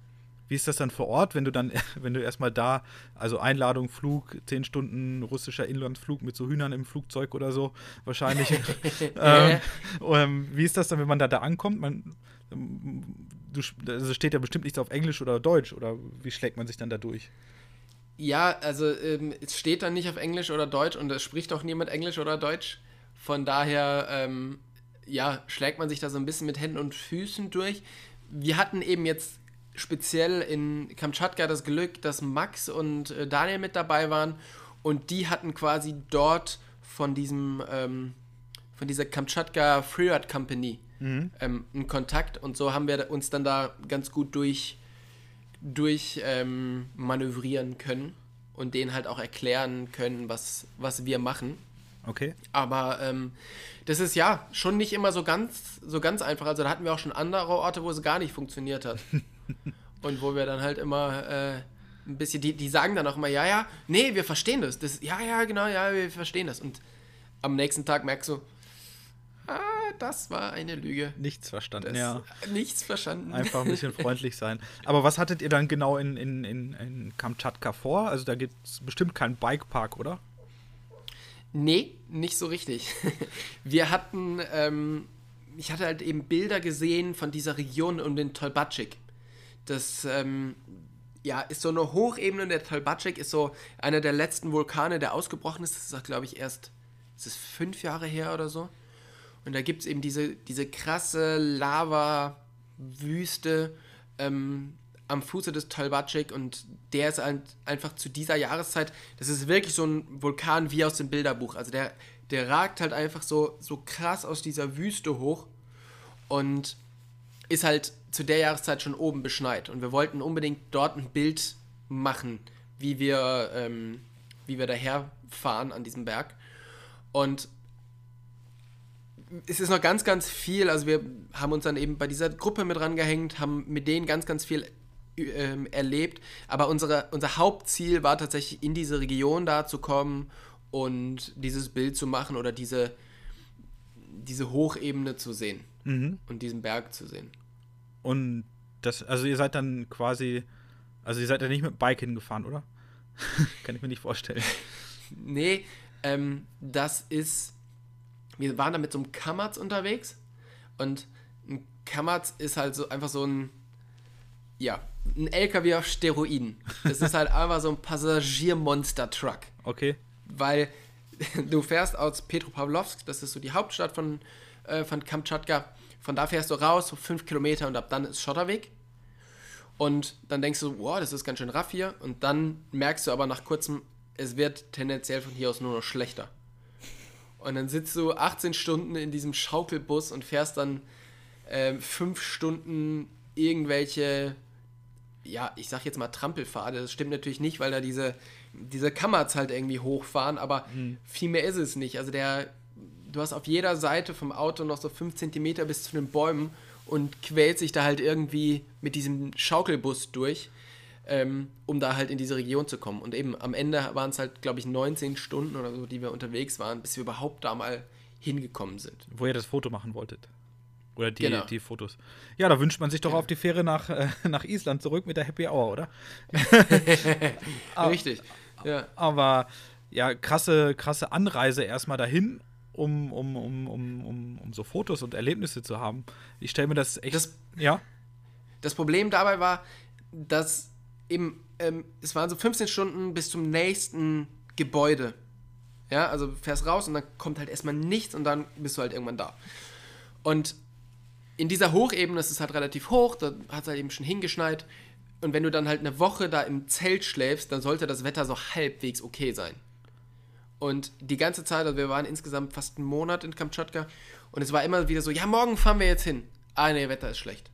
wie ist das dann vor Ort, wenn du dann, [LAUGHS] wenn du erstmal da, also Einladung, Flug, zehn Stunden russischer Inlandsflug mit so Hühnern im Flugzeug oder so, wahrscheinlich. [LAUGHS] ähm, ähm, wie ist das dann, wenn man da, da ankommt? Man, du, also steht ja bestimmt nichts auf Englisch oder Deutsch, oder wie schlägt man sich dann da durch? Ja, also ähm, es steht dann nicht auf Englisch oder Deutsch und es spricht auch niemand Englisch oder Deutsch. Von daher, ähm, ja, schlägt man sich da so ein bisschen mit Händen und Füßen durch. Wir hatten eben jetzt speziell in Kamtschatka das Glück, dass Max und äh, Daniel mit dabei waren und die hatten quasi dort von diesem ähm, von dieser Kamtschatka Freeride Company mhm. ähm, einen Kontakt und so haben wir uns dann da ganz gut durch durch ähm, manövrieren können und denen halt auch erklären können, was, was wir machen. Okay. Aber ähm, das ist ja schon nicht immer so ganz, so ganz einfach. Also da hatten wir auch schon andere Orte, wo es gar nicht funktioniert hat. [LAUGHS] Und wo wir dann halt immer äh, ein bisschen, die, die sagen dann auch immer, ja, ja, nee, wir verstehen das. das. Ja, ja, genau, ja, wir verstehen das. Und am nächsten Tag merkst du, ah, das war eine Lüge. Nichts verstanden, das, ja. Nichts verstanden. Einfach ein bisschen [LAUGHS] freundlich sein. Aber was hattet ihr dann genau in, in, in, in Kamtschatka vor? Also da gibt es bestimmt keinen Bikepark, oder? Nee, nicht so richtig. [LAUGHS] Wir hatten, ähm, ich hatte halt eben Bilder gesehen von dieser Region um den Tolbatschik. Das ähm, ja, ist so eine Hochebene. Der Talbacek ist so einer der letzten Vulkane, der ausgebrochen ist. Das ist, glaube ich, erst ist es fünf Jahre her oder so. Und da gibt es eben diese, diese krasse Lava-Wüste ähm, am Fuße des Talbacek und der ist halt einfach zu dieser Jahreszeit, das ist wirklich so ein Vulkan wie aus dem Bilderbuch. Also der, der ragt halt einfach so, so krass aus dieser Wüste hoch und ist halt zu der Jahreszeit schon oben beschneit. Und wir wollten unbedingt dort ein Bild machen, wie wir, ähm, wie wir daherfahren an diesem Berg. Und es ist noch ganz, ganz viel. Also wir haben uns dann eben bei dieser Gruppe mit rangehängt, haben mit denen ganz, ganz viel ähm, erlebt. Aber unsere, unser Hauptziel war tatsächlich in diese Region da zu kommen und dieses Bild zu machen oder diese, diese Hochebene zu sehen mhm. und diesen Berg zu sehen. Und das, also ihr seid dann quasi, Also ihr seid ja nicht mit dem Bike hingefahren, oder? [LAUGHS] Kann ich mir nicht vorstellen. [LAUGHS] Nee, ähm, das ist. Wir waren da mit so einem Kammerz unterwegs und ein Kammerz ist halt so einfach so ein. Ja, ein LKW auf Steroiden. Das ist halt [LAUGHS] einfach so ein Passagiermonster-Truck. Okay. Weil du fährst aus Petropavlovsk, das ist so die Hauptstadt von, äh, von Kamtschatka. Von da fährst du raus, so fünf Kilometer und ab dann ist Schotterweg. Und dann denkst du, wow, das ist ganz schön raff hier. Und dann merkst du aber nach kurzem, es wird tendenziell von hier aus nur noch schlechter. Und dann sitzt du 18 Stunden in diesem Schaukelbus und fährst dann äh, fünf Stunden irgendwelche, ja, ich sag jetzt mal Trampelpfade. Das stimmt natürlich nicht, weil da diese, diese Kammerz halt irgendwie hochfahren, aber mhm. viel mehr ist es nicht. Also der, du hast auf jeder Seite vom Auto noch so fünf Zentimeter bis zu den Bäumen und quält sich da halt irgendwie mit diesem Schaukelbus durch, ähm, um da halt in diese Region zu kommen. Und eben am Ende waren es halt, glaube ich, 19 Stunden oder so, die wir unterwegs waren, bis wir überhaupt da mal hingekommen sind. Wo ihr das Foto machen wolltet. Oder die, genau. die Fotos. Ja, da wünscht man sich doch ja. auf die Fähre nach, äh, [LAUGHS] nach Island zurück mit der Happy Hour, oder? [LAUGHS] Richtig. Ja. Aber ja, krasse, krasse Anreise erstmal dahin um, um, um, um, um, um so Fotos und Erlebnisse zu haben. Ich stelle mir das echt. Das, ja. Das Problem dabei war, dass eben, ähm, es waren so 15 Stunden bis zum nächsten Gebäude. Ja, also fährst raus und dann kommt halt erstmal nichts und dann bist du halt irgendwann da. Und in dieser Hochebene, das ist halt relativ hoch, da hat es halt eben schon hingeschneit. Und wenn du dann halt eine Woche da im Zelt schläfst, dann sollte das Wetter so halbwegs okay sein. Und die ganze Zeit, also wir waren insgesamt fast einen Monat in Kamtschatka und es war immer wieder so, ja, morgen fahren wir jetzt hin. Ah, nee, Wetter ist schlecht.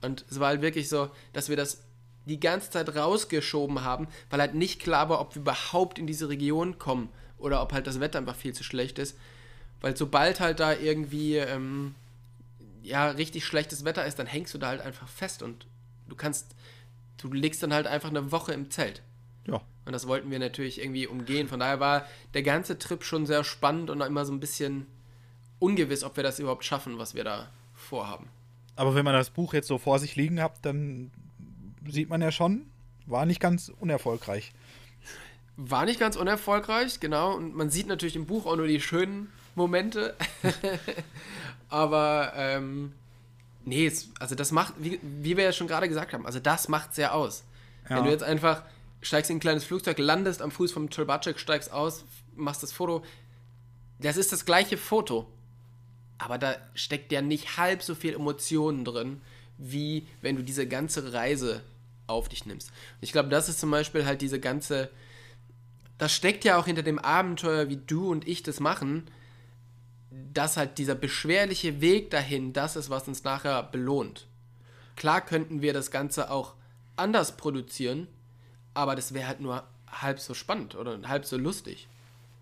Und es war halt wirklich so, dass wir das die ganze Zeit rausgeschoben haben, weil halt nicht klar war, ob wir überhaupt in diese Region kommen oder ob halt das Wetter einfach viel zu schlecht ist. Weil sobald halt da irgendwie ähm, ja richtig schlechtes Wetter ist, dann hängst du da halt einfach fest und du kannst, du legst dann halt einfach eine Woche im Zelt. Ja. Und das wollten wir natürlich irgendwie umgehen. Von daher war der ganze Trip schon sehr spannend und immer so ein bisschen ungewiss, ob wir das überhaupt schaffen, was wir da vorhaben. Aber wenn man das Buch jetzt so vor sich liegen hat, dann sieht man ja schon, war nicht ganz unerfolgreich. War nicht ganz unerfolgreich, genau. Und man sieht natürlich im Buch auch nur die schönen Momente. [LAUGHS] Aber ähm, nee, also das macht, wie, wie, wir ja schon gerade gesagt haben, also das macht sehr aus. Ja. Wenn du jetzt einfach steigst in ein kleines Flugzeug, landest am Fuß vom Tolbacek, steigst aus, machst das Foto. Das ist das gleiche Foto. Aber da steckt ja nicht halb so viel Emotionen drin, wie wenn du diese ganze Reise auf dich nimmst. Und ich glaube, das ist zum Beispiel halt diese ganze. Das steckt ja auch hinter dem Abenteuer, wie du und ich das machen, dass halt dieser beschwerliche Weg dahin das ist, was uns nachher belohnt. Klar könnten wir das Ganze auch anders produzieren, aber das wäre halt nur halb so spannend oder halb so lustig.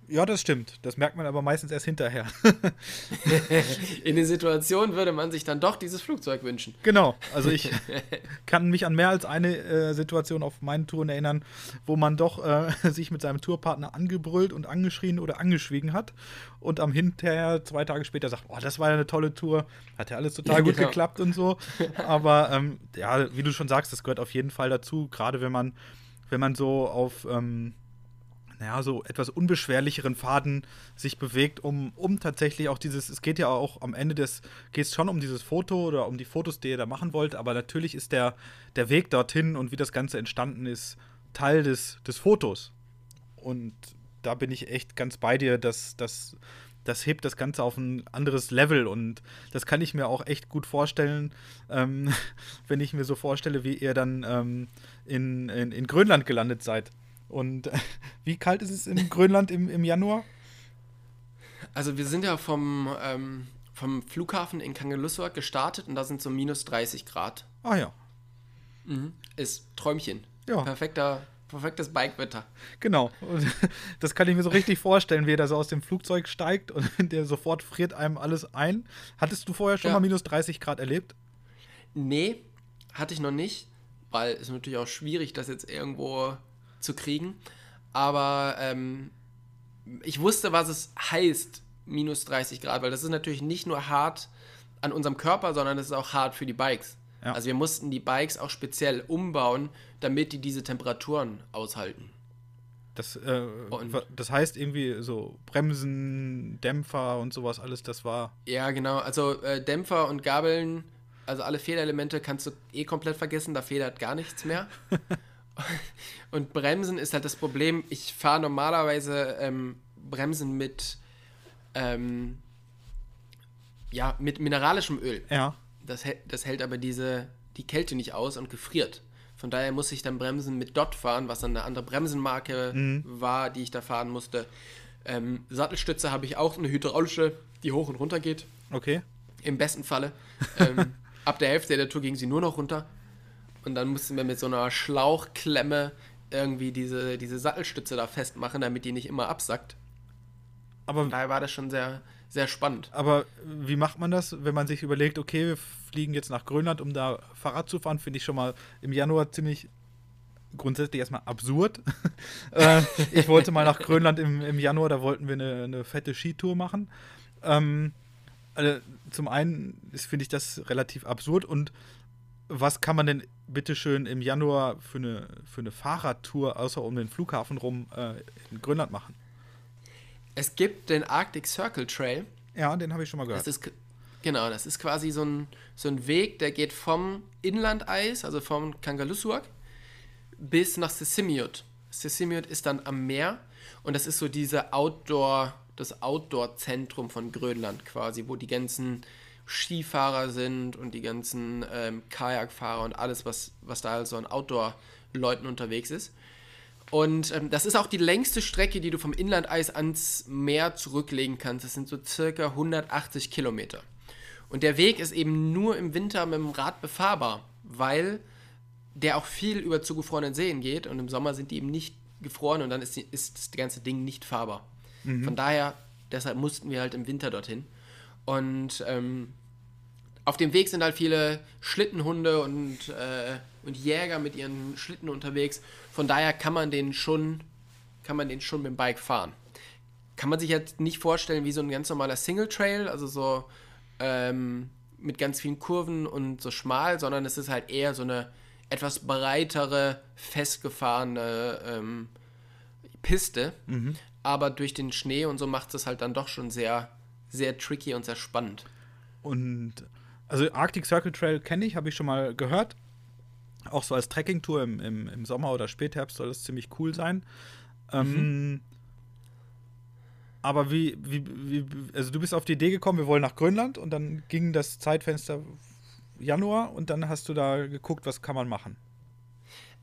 Ja, das stimmt. Das merkt man aber meistens erst hinterher. [LAUGHS] [LAUGHS] In den Situationen würde man sich dann doch dieses Flugzeug wünschen. Genau. Also ich [LAUGHS] kann mich an mehr als eine äh, Situation auf meinen Touren erinnern, wo man doch äh, sich mit seinem Tourpartner angebrüllt und angeschrien oder angeschwiegen hat und am hinterher zwei Tage später sagt, oh, das war ja eine tolle Tour, hat ja alles total ja, gut genau. geklappt und so. Aber ähm, ja, wie du schon sagst, das gehört auf jeden Fall dazu, gerade wenn man wenn man so auf, ähm, naja, so etwas unbeschwerlicheren Faden sich bewegt, um, um tatsächlich auch dieses, es geht ja auch am Ende des, geht es schon um dieses Foto oder um die Fotos, die ihr da machen wollt, aber natürlich ist der, der Weg dorthin und wie das Ganze entstanden ist, Teil des, des Fotos. Und da bin ich echt ganz bei dir, dass, dass das hebt das Ganze auf ein anderes Level und das kann ich mir auch echt gut vorstellen, ähm, [LAUGHS] wenn ich mir so vorstelle, wie ihr dann ähm, in, in, in, Grönland gelandet seid. Und äh, [LAUGHS] wie kalt ist es in [LAUGHS] Grönland im, im Januar? Also wir sind ja vom, ähm, vom Flughafen in Kangerlussuaq gestartet und da sind so minus 30 Grad. Ah ja. Mhm. Ist Träumchen. Ja. Perfekter Perfektes Bikewetter. Genau. Und [LAUGHS] das kann ich mir so richtig vorstellen, wie er da so aus dem Flugzeug steigt und [LAUGHS] der sofort friert einem alles ein. Hattest du vorher schon ja. mal minus 30 Grad erlebt? Nee, hatte ich noch nicht, weil es natürlich auch schwierig, das jetzt irgendwo zu kriegen. Aber ähm, ich wusste, was es heißt, minus 30 Grad, weil das ist natürlich nicht nur hart an unserem Körper, sondern es ist auch hart für die Bikes. Ja. Also wir mussten die Bikes auch speziell umbauen, damit die diese Temperaturen aushalten. Das, äh, das heißt irgendwie so Bremsen, Dämpfer und sowas alles, das war. Ja, genau. Also äh, Dämpfer und Gabeln, also alle Federelemente kannst du eh komplett vergessen, da federt gar nichts mehr. [LAUGHS] und Bremsen ist halt das Problem. Ich fahre normalerweise ähm, Bremsen mit, ähm, ja, mit mineralischem Öl. Ja. Das, hält- das hält aber diese, die Kälte nicht aus und gefriert. Von daher muss ich dann Bremsen mit Dot fahren, was dann eine andere Bremsenmarke war, die ich da fahren musste. Ähm, Sattelstütze habe ich auch eine hydraulische, die hoch und runter geht. Okay. Im besten Falle. ähm, [LAUGHS] ab der Hälfte der Tour ging sie nur noch runter. Und dann mussten wir mit so einer Schlauchklemme irgendwie diese, diese Sattelstütze da festmachen, damit die nicht immer absackt. Aber, Daher war das schon sehr, sehr spannend. aber wie macht man das, wenn man sich überlegt, okay, wir fliegen jetzt nach Grönland, um da Fahrrad zu fahren? Finde ich schon mal im Januar ziemlich grundsätzlich erstmal absurd. [LAUGHS] äh, ich wollte mal nach Grönland im, im Januar, da wollten wir eine, eine fette Skitour machen. Ähm, also zum einen finde ich das relativ absurd und was kann man denn bitteschön im Januar für eine, für eine Fahrradtour außer um den Flughafen rum äh, in Grönland machen? Es gibt den Arctic Circle Trail. Ja, den habe ich schon mal Das gehört. ist k- genau, das ist quasi so ein, so ein Weg, der geht vom Inlandeis, also vom Kangalusuak, bis nach Sisimiut. Sisimiut ist dann am Meer und das ist so diese Outdoor, das Outdoor-Zentrum von Grönland quasi, wo die ganzen Skifahrer sind und die ganzen ähm, Kajakfahrer und alles, was, was da also an Outdoor-Leuten unterwegs ist. Und ähm, das ist auch die längste Strecke, die du vom Inlandeis ans Meer zurücklegen kannst. Das sind so circa 180 Kilometer. Und der Weg ist eben nur im Winter mit dem Rad befahrbar, weil der auch viel über zugefrorenen Seen geht und im Sommer sind die eben nicht gefroren und dann ist, die, ist das ganze Ding nicht fahrbar. Von daher, deshalb mussten wir halt im Winter dorthin. Und ähm, auf dem Weg sind halt viele Schlittenhunde und, äh, und Jäger mit ihren Schlitten unterwegs. Von daher kann man den schon, kann man den schon mit dem Bike fahren. Kann man sich jetzt nicht vorstellen wie so ein ganz normaler Single Trail, also so ähm, mit ganz vielen Kurven und so schmal, sondern es ist halt eher so eine etwas breitere, festgefahrene ähm, Piste. Aber durch den Schnee und so macht es halt dann doch schon sehr, sehr tricky und sehr spannend. Und also Arctic Circle Trail kenne ich, habe ich schon mal gehört. Auch so als Trekkingtour im, im, im Sommer oder Spätherbst soll das ziemlich cool sein. Ähm, aber wie, wie, wie, also du bist auf die Idee gekommen, wir wollen nach Grönland und dann ging das Zeitfenster Januar und dann hast du da geguckt, was kann man machen.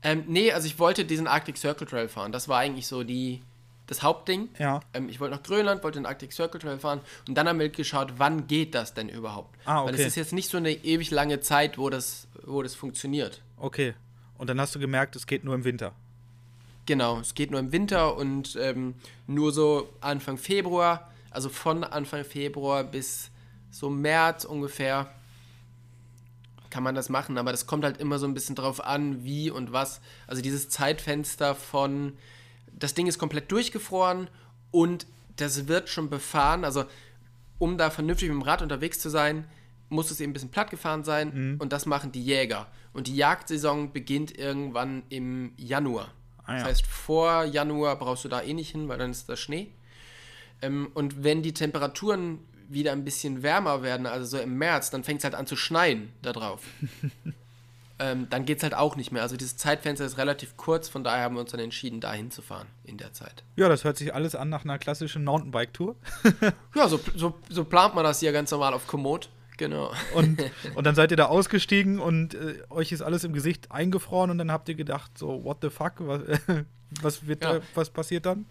Ähm, nee, also ich wollte diesen Arctic Circle Trail fahren. Das war eigentlich so die, das Hauptding. Ja. Ähm, ich wollte nach Grönland, wollte den Arctic Circle Trail fahren und dann haben wir geschaut, wann geht das denn überhaupt? Ah, Weil okay. es ist jetzt nicht so eine ewig lange Zeit, wo das, wo das funktioniert. Okay. Und dann hast du gemerkt, es geht nur im Winter. Genau, es geht nur im Winter und ähm, nur so Anfang Februar, also von Anfang Februar bis so März ungefähr kann man das machen, aber das kommt halt immer so ein bisschen drauf an, wie und was. Also dieses Zeitfenster von, das Ding ist komplett durchgefroren und das wird schon befahren, also um da vernünftig mit dem Rad unterwegs zu sein, muss es eben ein bisschen platt gefahren sein und das machen die Jäger. Und die Jagdsaison beginnt irgendwann im Januar. Ah, ja. Das heißt, vor Januar brauchst du da eh nicht hin, weil dann ist da Schnee. Ähm, und wenn die Temperaturen wieder ein bisschen wärmer werden, also so im März, dann fängt es halt an zu schneien da drauf. [LAUGHS] ähm, dann geht es halt auch nicht mehr. Also dieses Zeitfenster ist relativ kurz, von daher haben wir uns dann entschieden, da hinzufahren in der Zeit. Ja, das hört sich alles an nach einer klassischen Mountainbike-Tour. [LAUGHS] Ja, so, so, so plant man das hier ganz normal auf Komoot. Genau. Und, [LAUGHS] und dann seid ihr da ausgestiegen und äh, euch ist alles im Gesicht eingefroren und dann habt ihr gedacht, so, what the fuck, was, [LAUGHS] was, wird Ja. da, was passiert dann?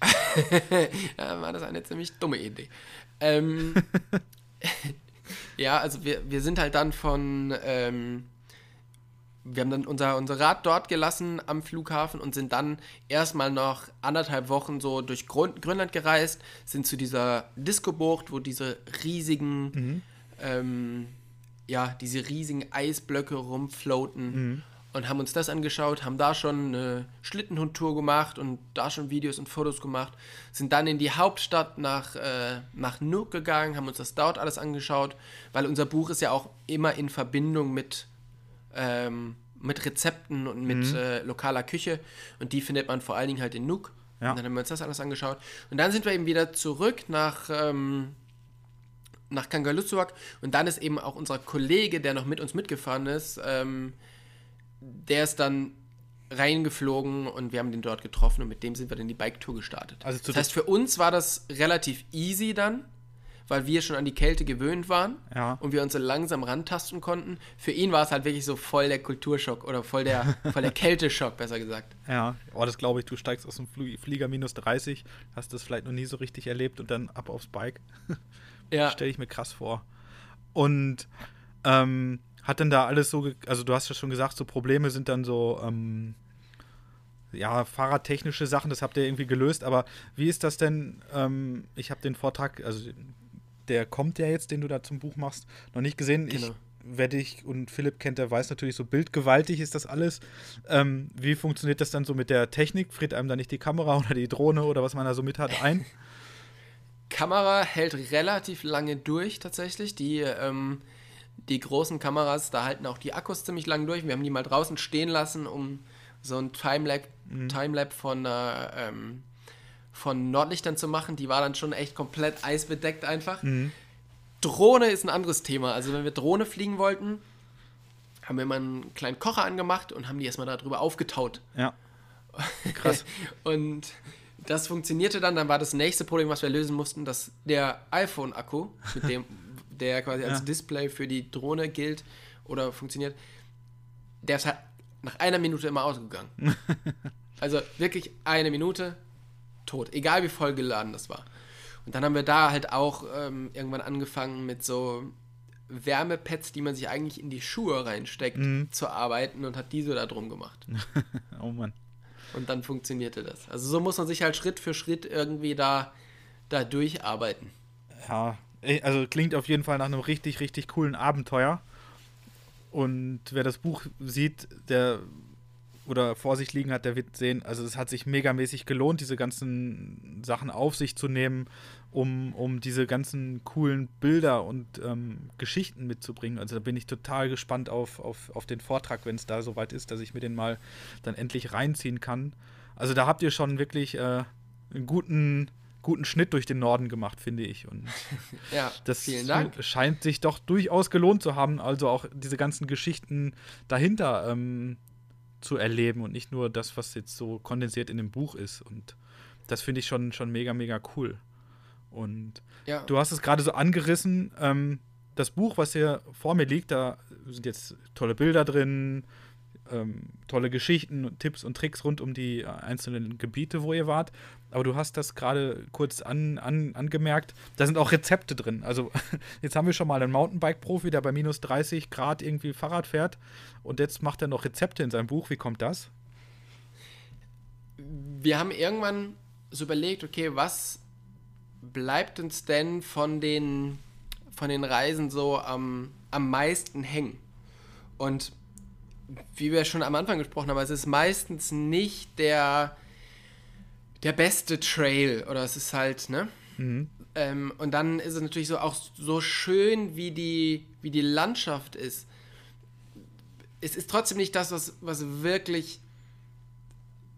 [LAUGHS] ja, war das eine ziemlich dumme Idee. Ähm, ja, also wir, wir sind halt dann von, ähm, wir haben dann unser, unser Rad dort gelassen am Flughafen und sind dann erstmal noch anderthalb Wochen so durch Grön Grönland gereist, sind zu dieser Disco-Bucht, wo diese riesigen, ähm, ja, diese riesigen Eisblöcke rumfloaten und haben uns das angeschaut, haben da schon eine Schlittenhundtour gemacht und da schon Videos und Fotos gemacht, sind dann in die Hauptstadt nach, äh, nach Nuuk gegangen, haben uns das dort alles angeschaut, weil unser Buch ist ja auch immer in Verbindung mit ähm, mit Rezepten und mit mhm. äh, lokaler Küche. Und die findet man vor allen Dingen halt in Nuuk. Ja. Und dann haben wir uns das alles angeschaut. Und dann sind wir eben wieder zurück nach, ähm, nach Kangaluzuak. Und dann ist eben auch unser Kollege, der noch mit uns mitgefahren ist, ähm, der ist dann reingeflogen und wir haben den dort getroffen und mit dem sind wir dann die Bike-Tour gestartet. Also das heißt, für uns war das relativ easy dann weil wir schon an die Kälte gewöhnt waren ja. und wir uns so langsam rantasten konnten. Für ihn war es halt wirklich so voll der Kulturschock oder voll der, voll der [LAUGHS] Kälteschock, besser gesagt. Ja, oh, das glaube ich. Du steigst aus dem Flieger minus 30, hast das vielleicht noch nie so richtig erlebt und dann ab aufs Bike. [LAUGHS] ja. Stelle ich mir krass vor. Und ähm, hat denn da alles so, also du hast ja schon gesagt, so Probleme sind dann so, ähm, ja, fahrradtechnische Sachen, das habt ihr irgendwie gelöst, aber wie ist das denn? Ähm, ich habe den Vortrag, also der kommt ja jetzt, den du da zum Buch machst, noch nicht gesehen. Genau. Ich wer dich und Philipp kennt, der weiß natürlich, so bildgewaltig ist das alles. Ähm, wie funktioniert das dann so mit der Technik? Friert einem da nicht die Kamera [LAUGHS] oder die Drohne oder was man da so mit hat ein? Kamera hält relativ lange durch tatsächlich. Die, ähm, die großen Kameras, da halten auch die Akkus ziemlich lang durch. Wir haben die mal draußen stehen lassen, um so ein Timelap, mhm. Timelap von einer ähm, von Nordlichtern zu machen. Die war dann schon echt komplett eisbedeckt einfach. Mhm. Drohne ist ein anderes Thema. Also wenn wir Drohne fliegen wollten, haben wir mal einen kleinen Kocher angemacht und haben die erstmal darüber aufgetaut. Ja. [LAUGHS] Krass. und das funktionierte dann. Dann war das nächste Problem, was wir lösen mussten, dass der iPhone-Akku, mit dem der quasi als ja. Display für die Drohne gilt oder funktioniert, der ist halt nach einer Minute immer ausgegangen. [LAUGHS] also wirklich eine Minute, tot. Egal wie voll geladen das war. Und dann haben wir da halt auch ähm, irgendwann angefangen mit so Wärmepads, die man sich eigentlich in die Schuhe reinsteckt, mhm. zu arbeiten und hat diese da drum gemacht. [LAUGHS] oh Mann. Und dann funktionierte das. Also so muss man sich halt Schritt für Schritt irgendwie da, da durcharbeiten. Ja, also klingt auf jeden Fall nach einem richtig, richtig coolen Abenteuer. Und wer das Buch sieht, der oder vor sich liegen hat, der wird sehen, also es hat sich megamäßig gelohnt, diese ganzen Sachen auf sich zu nehmen, um, um diese ganzen coolen Bilder und ähm, Geschichten mitzubringen. Also da bin ich total gespannt auf, auf, auf den Vortrag, wenn es da soweit ist, dass ich mir den mal dann endlich reinziehen kann. Also da habt ihr schon wirklich äh, einen guten, guten Schnitt durch den Norden gemacht, finde ich. Und [LAUGHS] ja, das vielen Dank. scheint sich doch durchaus gelohnt zu haben, also auch diese ganzen Geschichten dahinter ähm, zu erleben und nicht nur das, was jetzt so kondensiert in dem Buch ist. Und das finde ich schon, schon mega, mega cool. Und ja. du hast es gerade so angerissen. Ähm, das Buch, was hier vor mir liegt, da sind jetzt tolle Bilder drin, ähm, tolle Geschichten, und Tipps und Tricks rund um die einzelnen Gebiete, wo ihr wart. Aber du hast das gerade kurz an, an, angemerkt. Da sind auch Rezepte drin. Also [LAUGHS] jetzt haben wir schon mal einen Mountainbike-Profi, der bei minus 30 Grad irgendwie Fahrrad fährt. Und jetzt macht er noch Rezepte in seinem Buch. Wie kommt das? Wir haben irgendwann so überlegt, okay, was bleibt uns denn von den, von den Reisen so am, am meisten hängen? Und wie wir schon am Anfang gesprochen haben, es ist meistens nicht der, der beste Trail oder es ist halt, ne? Mhm. Ähm, und dann ist es natürlich so auch so schön, wie die, wie die Landschaft ist. Es ist trotzdem nicht das, was, was wirklich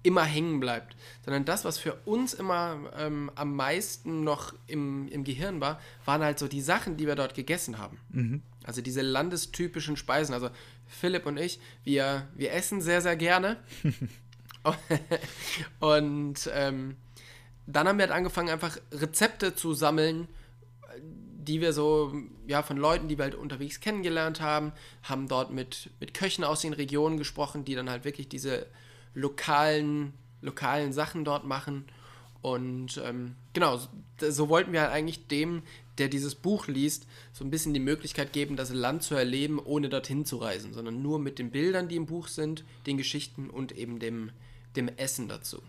immer hängen bleibt, sondern das, was für uns immer ähm, am meisten noch im, im Gehirn war, waren halt so die Sachen, die wir dort gegessen haben. Mhm. Also diese landestypischen Speisen. Also Philipp und ich, wir, wir essen sehr, sehr gerne. [LAUGHS] und ähm, dann haben wir halt angefangen, einfach Rezepte zu sammeln, die wir so, ja, von Leuten, die wir halt unterwegs kennengelernt haben, haben dort mit, mit Köchen aus den Regionen gesprochen, die dann halt wirklich diese lokalen, lokalen Sachen dort machen. Und ähm, genau, so, so wollten wir halt eigentlich dem, der dieses Buch liest, so ein bisschen die Möglichkeit geben, das Land zu erleben, ohne dorthin zu reisen, sondern nur mit den Bildern, die im Buch sind, den Geschichten und eben dem, dem Essen dazu.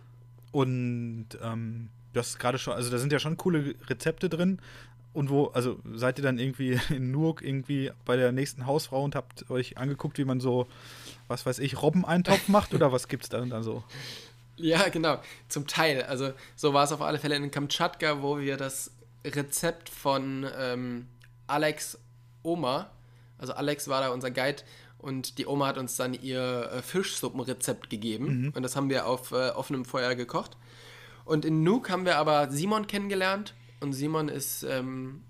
Und ähm, du hast gerade schon, also da sind ja schon coole Rezepte drin. Und wo, also seid ihr dann irgendwie [LAUGHS] in Nuuk irgendwie bei der nächsten Hausfrau und habt euch angeguckt, wie man so, was weiß ich, Robbeneintopf macht oder was gibt's da dann so? [LAUGHS] Ja, genau, zum Teil. Also so war es auf alle Fälle in Kamtschatka, wo wir das Rezept von ähm, Alex Oma, also Alex war da unser Guide Und die Oma hat uns dann ihr äh, Fischsuppenrezept gegeben. Mhm. Und das haben wir auf äh, offenem Feuer gekocht. Und in Nuuk haben wir aber Simon kennengelernt. Und Simon ist ähm,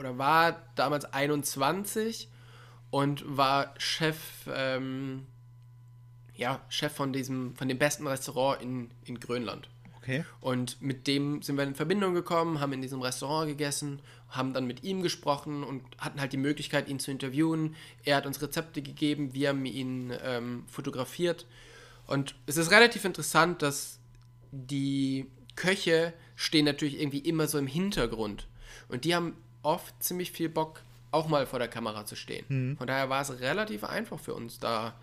oder war damals 21 und war Chef, ähm, ja, Chef von diesem, von dem besten Restaurant in, in Grönland. Okay. Und mit dem sind wir in Verbindung gekommen, haben in diesem Restaurant gegessen, haben dann mit ihm gesprochen und hatten halt die Möglichkeit, ihn zu interviewen. Er hat uns Rezepte gegeben, wir haben ihn ähm, fotografiert. Und es ist relativ interessant, dass die Köche stehen natürlich irgendwie immer so im Hintergrund. Und die haben oft ziemlich viel Bock, auch mal vor der Kamera zu stehen. Mhm. Von daher war es relativ einfach für uns, da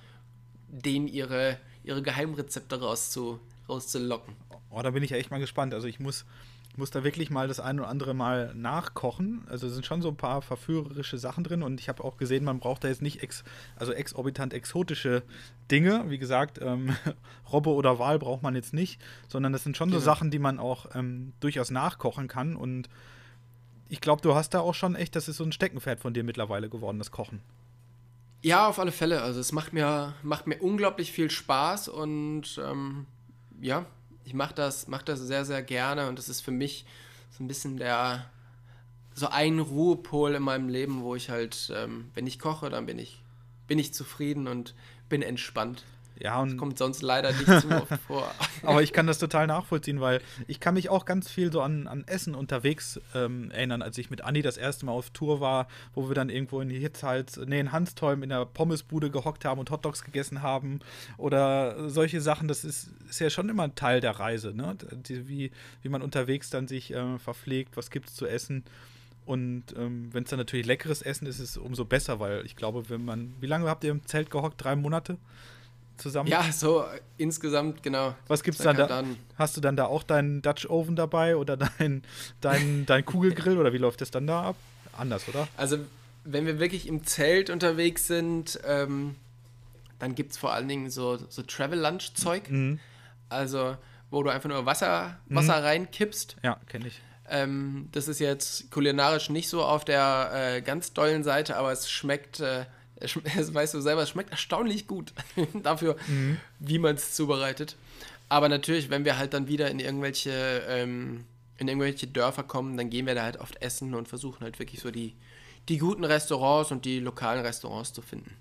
denen ihre, ihre Geheimrezepte rauszu, rauszulocken. Oh, da bin ich ja echt mal gespannt. Also ich muss, muss da wirklich mal das ein oder andere Mal nachkochen. Also es sind schon so ein paar verführerische Sachen drin und ich habe auch gesehen, man braucht da jetzt nicht ex, also exorbitant exotische Dinge. Wie gesagt, ähm, [LAUGHS] Robbe oder Wal braucht man jetzt nicht, sondern das sind schon genau. so Sachen, die man auch ähm, durchaus nachkochen kann und ich glaube, du hast da auch schon echt, das ist so ein Steckenpferd von dir mittlerweile geworden, das Kochen. Ja, auf alle Fälle. Also es macht mir, macht mir unglaublich viel Spaß und ähm, ja, ich mache das, mach das sehr, sehr gerne und das ist für mich so ein bisschen der, so ein Ruhepol in meinem Leben, wo ich halt, ähm, wenn ich koche, dann bin ich, bin ich zufrieden und bin entspannt. Ja, und das kommt sonst leider nicht zu oft [LAUGHS] vor. Aber ich kann das total nachvollziehen, weil ich kann mich auch ganz viel so an, an Essen unterwegs ähm, erinnern, als ich mit Anni das erste Mal auf Tour war, wo wir dann irgendwo in Hitzhals, nee, in Hanstholm in der Pommesbude gehockt haben und Hotdogs gegessen haben oder solche Sachen. Das ist, ist ja schon immer ein Teil der Reise, ne? Die, wie, wie man unterwegs dann sich äh, verpflegt, was gibt es zu essen. Und ähm, wenn es dann natürlich leckeres Essen ist, ist es umso besser, weil ich glaube, wenn man, wie lange habt ihr im Zelt gehockt? Drei Monate? Zusammen? Ja, so insgesamt, genau. Was gibt's dann da? Dann. Hast du dann da auch deinen Dutch Oven dabei oder dein, dein, dein Kugelgrill oder wie läuft das dann da ab? Anders, oder? Also, wenn wir wirklich im Zelt unterwegs sind, ähm, dann gibt es vor allen Dingen so, so Travel-Lunch-Zeug. Mhm. Also, wo du einfach nur Wasser, Wasser mhm. reinkippst. Ja, kenne ich. Ähm, das ist jetzt kulinarisch nicht so auf der äh, ganz dollen Seite, aber es schmeckt äh, es weißt du selber, es schmeckt erstaunlich gut [LAUGHS] dafür, mhm. wie man es zubereitet. Aber natürlich, wenn wir halt dann wieder in irgendwelche, ähm, in irgendwelche Dörfer kommen, dann gehen wir da halt oft essen und versuchen halt wirklich so die, die guten Restaurants und die lokalen Restaurants zu finden.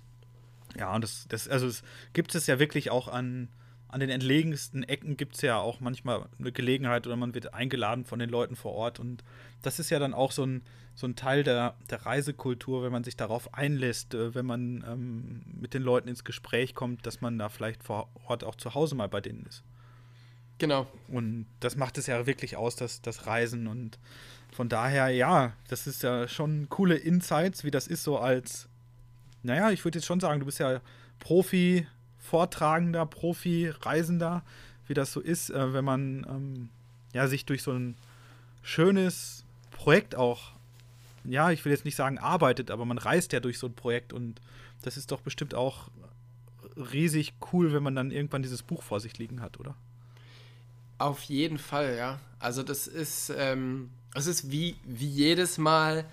Ja, und das, das also es gibt es ja wirklich auch an, an den entlegensten Ecken gibt es ja auch manchmal eine Gelegenheit oder man wird eingeladen von den Leuten vor Ort und das ist ja dann auch so ein, so ein Teil der, der Reisekultur, wenn man sich darauf einlässt, äh, wenn man ähm, mit den Leuten ins Gespräch kommt, dass man da vielleicht vor Ort auch zu Hause mal bei denen ist. Genau. Und das macht es ja wirklich aus, das, das Reisen. Und von daher, ja, das ist ja schon coole Insights, wie das ist so als, naja, ich würde jetzt schon sagen, du bist ja Profi, Vortragender, Profi, Reisender, wie das so ist, äh, wenn man ähm, ja, sich durch so ein schönes Projekt auch ja, ich will jetzt nicht sagen arbeitet, aber man reist ja durch so ein Projekt und das ist doch bestimmt auch riesig cool, wenn man dann irgendwann dieses Buch vor sich liegen hat, oder? Auf jeden Fall, ja. Also das ist, ähm, es ist wie, wie jedes Mal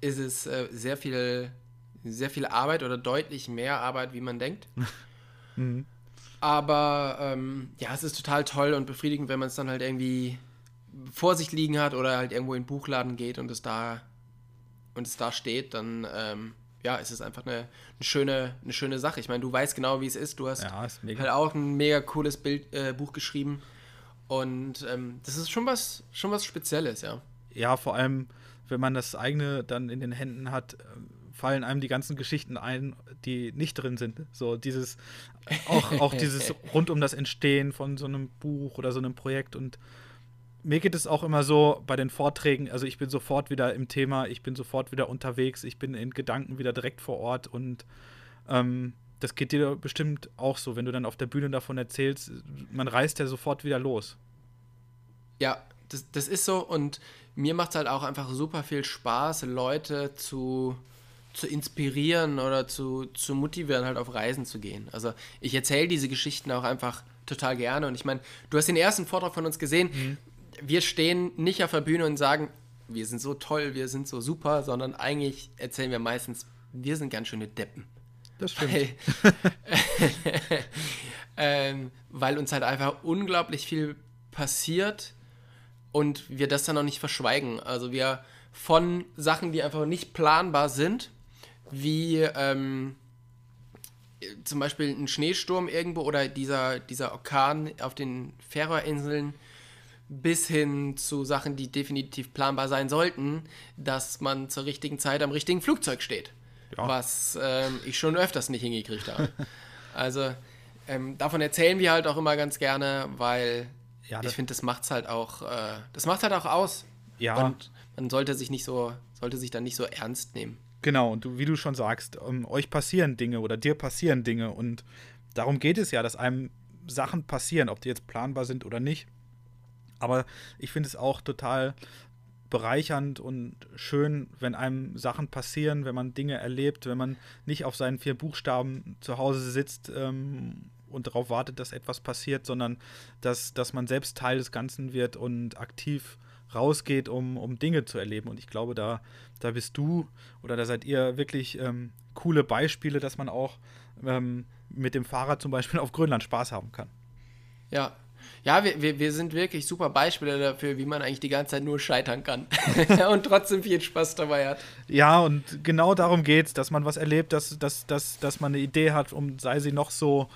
ist es äh, sehr viel, sehr viel Arbeit oder deutlich mehr Arbeit, wie man denkt. [LAUGHS] mhm. Aber ähm, ja, es ist total toll und befriedigend, wenn man es dann halt irgendwie vor sich liegen hat oder halt irgendwo in den Buchladen geht und es da und es da steht, dann ähm, ja, ist es einfach eine, eine, schöne, eine schöne Sache. Ich meine, du weißt genau, wie es ist. Du hast ja, halt auch ein mega cooles Bild, äh, Buch geschrieben. Und ähm, das ist schon was, schon was Spezielles, ja. Ja, vor allem, wenn man das eigene dann in den Händen hat, äh, fallen einem die ganzen Geschichten ein, die nicht drin sind. So dieses, auch, auch dieses [LAUGHS] rund um das Entstehen von so einem Buch oder so einem Projekt und mir geht es auch immer so bei den Vorträgen, also ich bin sofort wieder im Thema, ich bin sofort wieder unterwegs, ich bin in Gedanken wieder direkt vor Ort und ähm, das geht dir bestimmt auch so, wenn du dann auf der Bühne davon erzählst, man reist ja sofort wieder los. Ja, das, das ist so und mir macht es halt auch einfach super viel Spaß, Leute zu, zu inspirieren oder zu, zu motivieren, halt auf Reisen zu gehen. Also ich erzähle diese Geschichten auch einfach total gerne und ich meine, du hast den ersten Vortrag von uns gesehen, mhm wir stehen nicht auf der Bühne und sagen, wir sind so toll, wir sind so super, sondern eigentlich erzählen wir meistens, wir sind ganz schöne Deppen. das stimmt. Weil, [LAUGHS] ähm, weil uns halt einfach unglaublich viel passiert und wir das dann noch nicht verschweigen. Also wir von Sachen, die einfach nicht planbar sind, wie ähm, zum Beispiel ein Schneesturm irgendwo oder dieser, dieser Orkan auf den Färöerinseln, bis hin zu Sachen, die definitiv planbar sein sollten, dass man zur richtigen Zeit am richtigen Flugzeug steht. Ja. Was ähm, ich schon öfters nicht hingekriegt habe. [LAUGHS] also ähm, davon erzählen wir halt auch immer ganz gerne, weil ja, ich finde, das macht's halt auch, äh, das macht halt auch aus. Ja. Und man sollte sich nicht so, sollte sich dann nicht so ernst nehmen. Genau, und du, wie du schon sagst, um, euch passieren Dinge oder dir passieren Dinge und darum geht es ja, dass einem Sachen passieren, ob die jetzt planbar sind oder nicht. Aber ich finde es auch total bereichernd und schön, wenn einem Sachen passieren, wenn man Dinge erlebt, wenn man nicht auf seinen vier Buchstaben zu Hause sitzt ähm, und darauf wartet, dass etwas passiert, sondern dass, dass man selbst Teil des Ganzen wird und aktiv rausgeht, um, um Dinge zu erleben. Und ich glaube, da, da bist du oder da seid ihr wirklich ähm, coole Beispiele, dass man auch ähm, mit dem Fahrrad zum Beispiel auf Grönland Spaß haben kann. Ja, ja, wir, wir, wir sind wirklich super Beispiele dafür, wie man eigentlich die ganze Zeit nur scheitern kann [LAUGHS] [LAUGHS] und trotzdem viel Spaß dabei hat. Ja, und genau darum geht es, dass man was erlebt, dass, dass, dass, dass man eine Idee hat, um sei sie noch so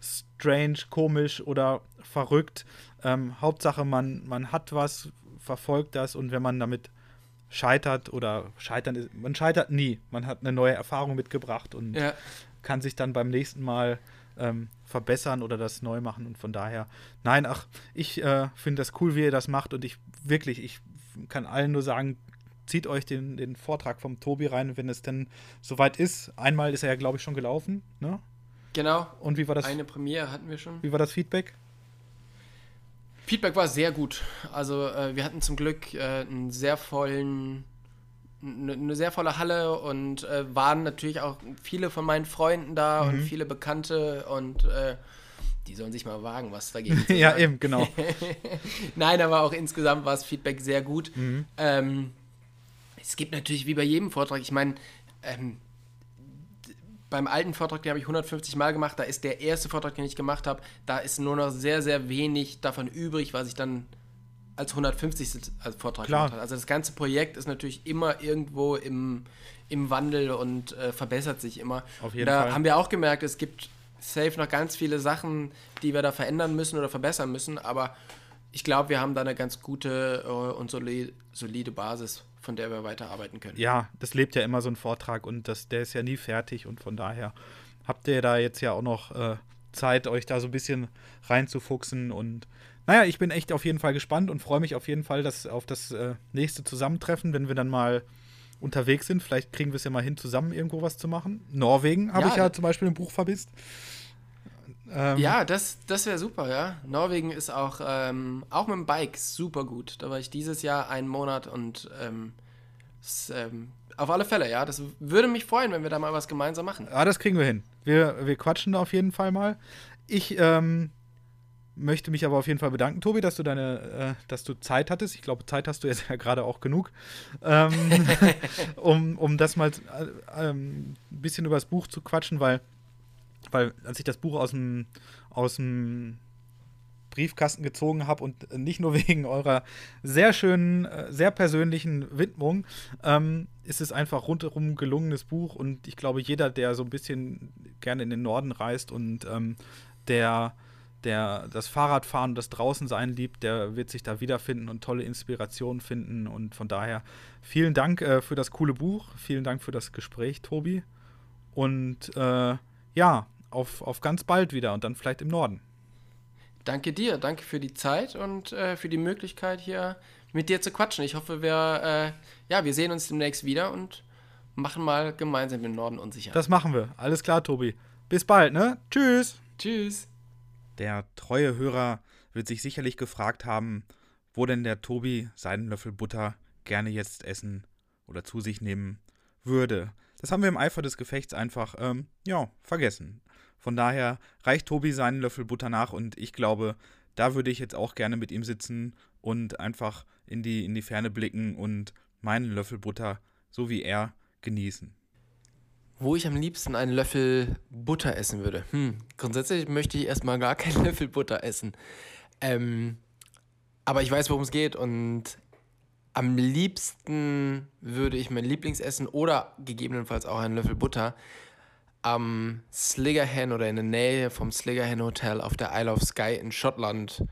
strange, komisch oder verrückt. Ähm, Hauptsache, man, man hat was, verfolgt das und wenn man damit scheitert oder scheitern ist, man scheitert nie. Man hat eine neue Erfahrung mitgebracht und ja. kann sich dann beim nächsten Mal ähm, verbessern oder das neu machen. Und von daher, nein, ach, ich äh, finde das cool, wie ihr das macht. Und ich wirklich, ich kann allen nur sagen, zieht euch den, den Vortrag vom Tobi rein, wenn es denn soweit ist. Einmal ist er ja, glaube ich, schon gelaufen, ne? Genau. Und wie war das? Eine Premiere hatten wir schon. Wie war das Feedback? Feedback war sehr gut. Also äh, wir hatten zum Glück äh, einen sehr vollen eine sehr volle Halle und äh, waren natürlich auch viele von meinen Freunden da mhm. und viele Bekannte und äh, die sollen sich mal wagen, was dagegen zu [LAUGHS] Ja, eben, genau. [LAUGHS] Nein, aber auch insgesamt war das Feedback sehr gut. Mhm. Ähm, es gibt natürlich wie bei jedem Vortrag, ich meine, ähm, beim alten Vortrag, den habe ich 150 Mal gemacht, da ist der erste Vortrag, den ich gemacht habe, da ist nur noch sehr, sehr wenig davon übrig, was ich dann als 150. Vortrag Klar. gemacht hat. Also das ganze Projekt ist natürlich immer irgendwo im, im Wandel und äh, verbessert sich immer. Auf jeden da Fall. haben wir auch gemerkt, es gibt safe noch ganz viele Sachen, die wir da verändern müssen oder verbessern müssen, aber ich glaube, wir haben da eine ganz gute äh, und solide Basis, von der wir weiterarbeiten können. Ja, das lebt ja immer so ein Vortrag und das, der ist ja nie fertig und von daher habt ihr da jetzt ja auch noch äh, Zeit, euch da so ein bisschen reinzufuchsen und naja, ich bin echt auf jeden Fall gespannt und freue mich auf jeden Fall dass, auf das äh, nächste Zusammentreffen, wenn wir dann mal unterwegs sind. Vielleicht kriegen wir es ja mal hin, zusammen irgendwo was zu machen. Norwegen habe ja, ich ja zum Beispiel im Buch vermisst. Ähm, ja, das, das wäre super, ja. Norwegen ist auch, ähm, auch mit dem Bike super gut. Da war ich dieses Jahr einen Monat und ähm, das, ähm, auf alle Fälle, ja. Das würde mich freuen, wenn wir da mal was gemeinsam machen. Ja, das kriegen wir hin. Wir, wir quatschen da auf jeden Fall mal. Ich ähm, möchte mich aber auf jeden Fall bedanken, Tobi, dass du deine, äh, dass du Zeit hattest. Ich glaube, Zeit hast du jetzt [LAUGHS] ja gerade auch genug, ähm, [LAUGHS] um, um das mal äh, ähm, ein bisschen über das Buch zu quatschen, weil, weil als ich das Buch aus dem, aus dem Briefkasten gezogen habe und nicht nur [LAUGHS] wegen eurer sehr schönen, äh, sehr persönlichen Widmung, ähm, ist es einfach rundherum gelungenes Buch und ich glaube, jeder, der so ein bisschen gerne in den Norden reist und ähm, der der das Fahrradfahren und das Draußensein liebt, der wird sich da wiederfinden und tolle Inspirationen finden. Und von daher vielen Dank äh, für das coole Buch, vielen Dank für das Gespräch, Tobi. Und äh, ja, auf, auf ganz bald wieder und dann vielleicht im Norden. Danke dir, danke für die Zeit und äh, für die Möglichkeit hier mit dir zu quatschen. Ich hoffe, wir, äh, ja, wir sehen uns demnächst wieder und machen mal gemeinsam den Norden unsicher. Das machen wir. Alles klar, Tobi. Bis bald, ne? Tschüss. Tschüss. Der treue Hörer wird sich sicherlich gefragt haben, wo denn der Tobi seinen Löffel Butter gerne jetzt essen oder zu sich nehmen würde. Das haben wir im Eifer des Gefechts einfach, ähm, ja, vergessen. Von daher reicht Tobi seinen Löffel Butter nach und ich glaube, da würde ich jetzt auch gerne mit ihm sitzen und einfach in die, in die Ferne blicken und meinen Löffel Butter, so wie er, genießen. Wo ich am liebsten einen Löffel Butter essen würde. Hm, grundsätzlich möchte ich erstmal gar keinen [LAUGHS] Löffel Butter essen. Ähm, aber ich weiß, worum es geht und am liebsten würde ich mein Lieblingsessen oder gegebenenfalls auch einen Löffel Butter am Sliggerhen oder in der Nähe vom Sliggerhen Hotel auf der Isle of Skye in Schottland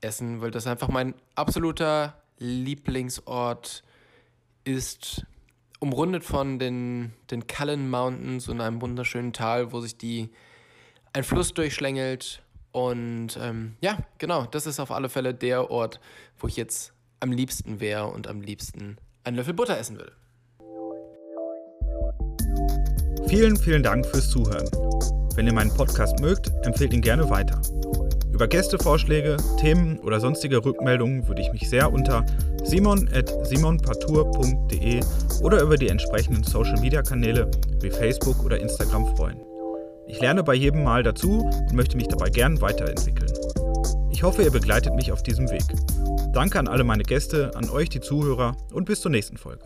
essen, weil das einfach mein absoluter Lieblingsort ist, umrundet von den, den Cullen Mountains und einem wunderschönen Tal, wo sich die ein Fluss durchschlängelt. Und ähm, ja, genau, das ist auf alle Fälle der Ort, wo ich jetzt am liebsten wäre und am liebsten einen Löffel Butter essen würde. Vielen, vielen Dank fürs Zuhören. Wenn ihr meinen Podcast mögt, empfehlt ihn gerne weiter. Über Gästevorschläge, Themen oder sonstige Rückmeldungen würde ich mich sehr unter simon.simonpartour.de oder über die entsprechenden Social-Media-Kanäle wie Facebook oder Instagram freuen. Ich lerne bei jedem Mal dazu und möchte mich dabei gern weiterentwickeln. Ich hoffe, ihr begleitet mich auf diesem Weg. Danke an alle meine Gäste, an euch die Zuhörer und bis zur nächsten Folge.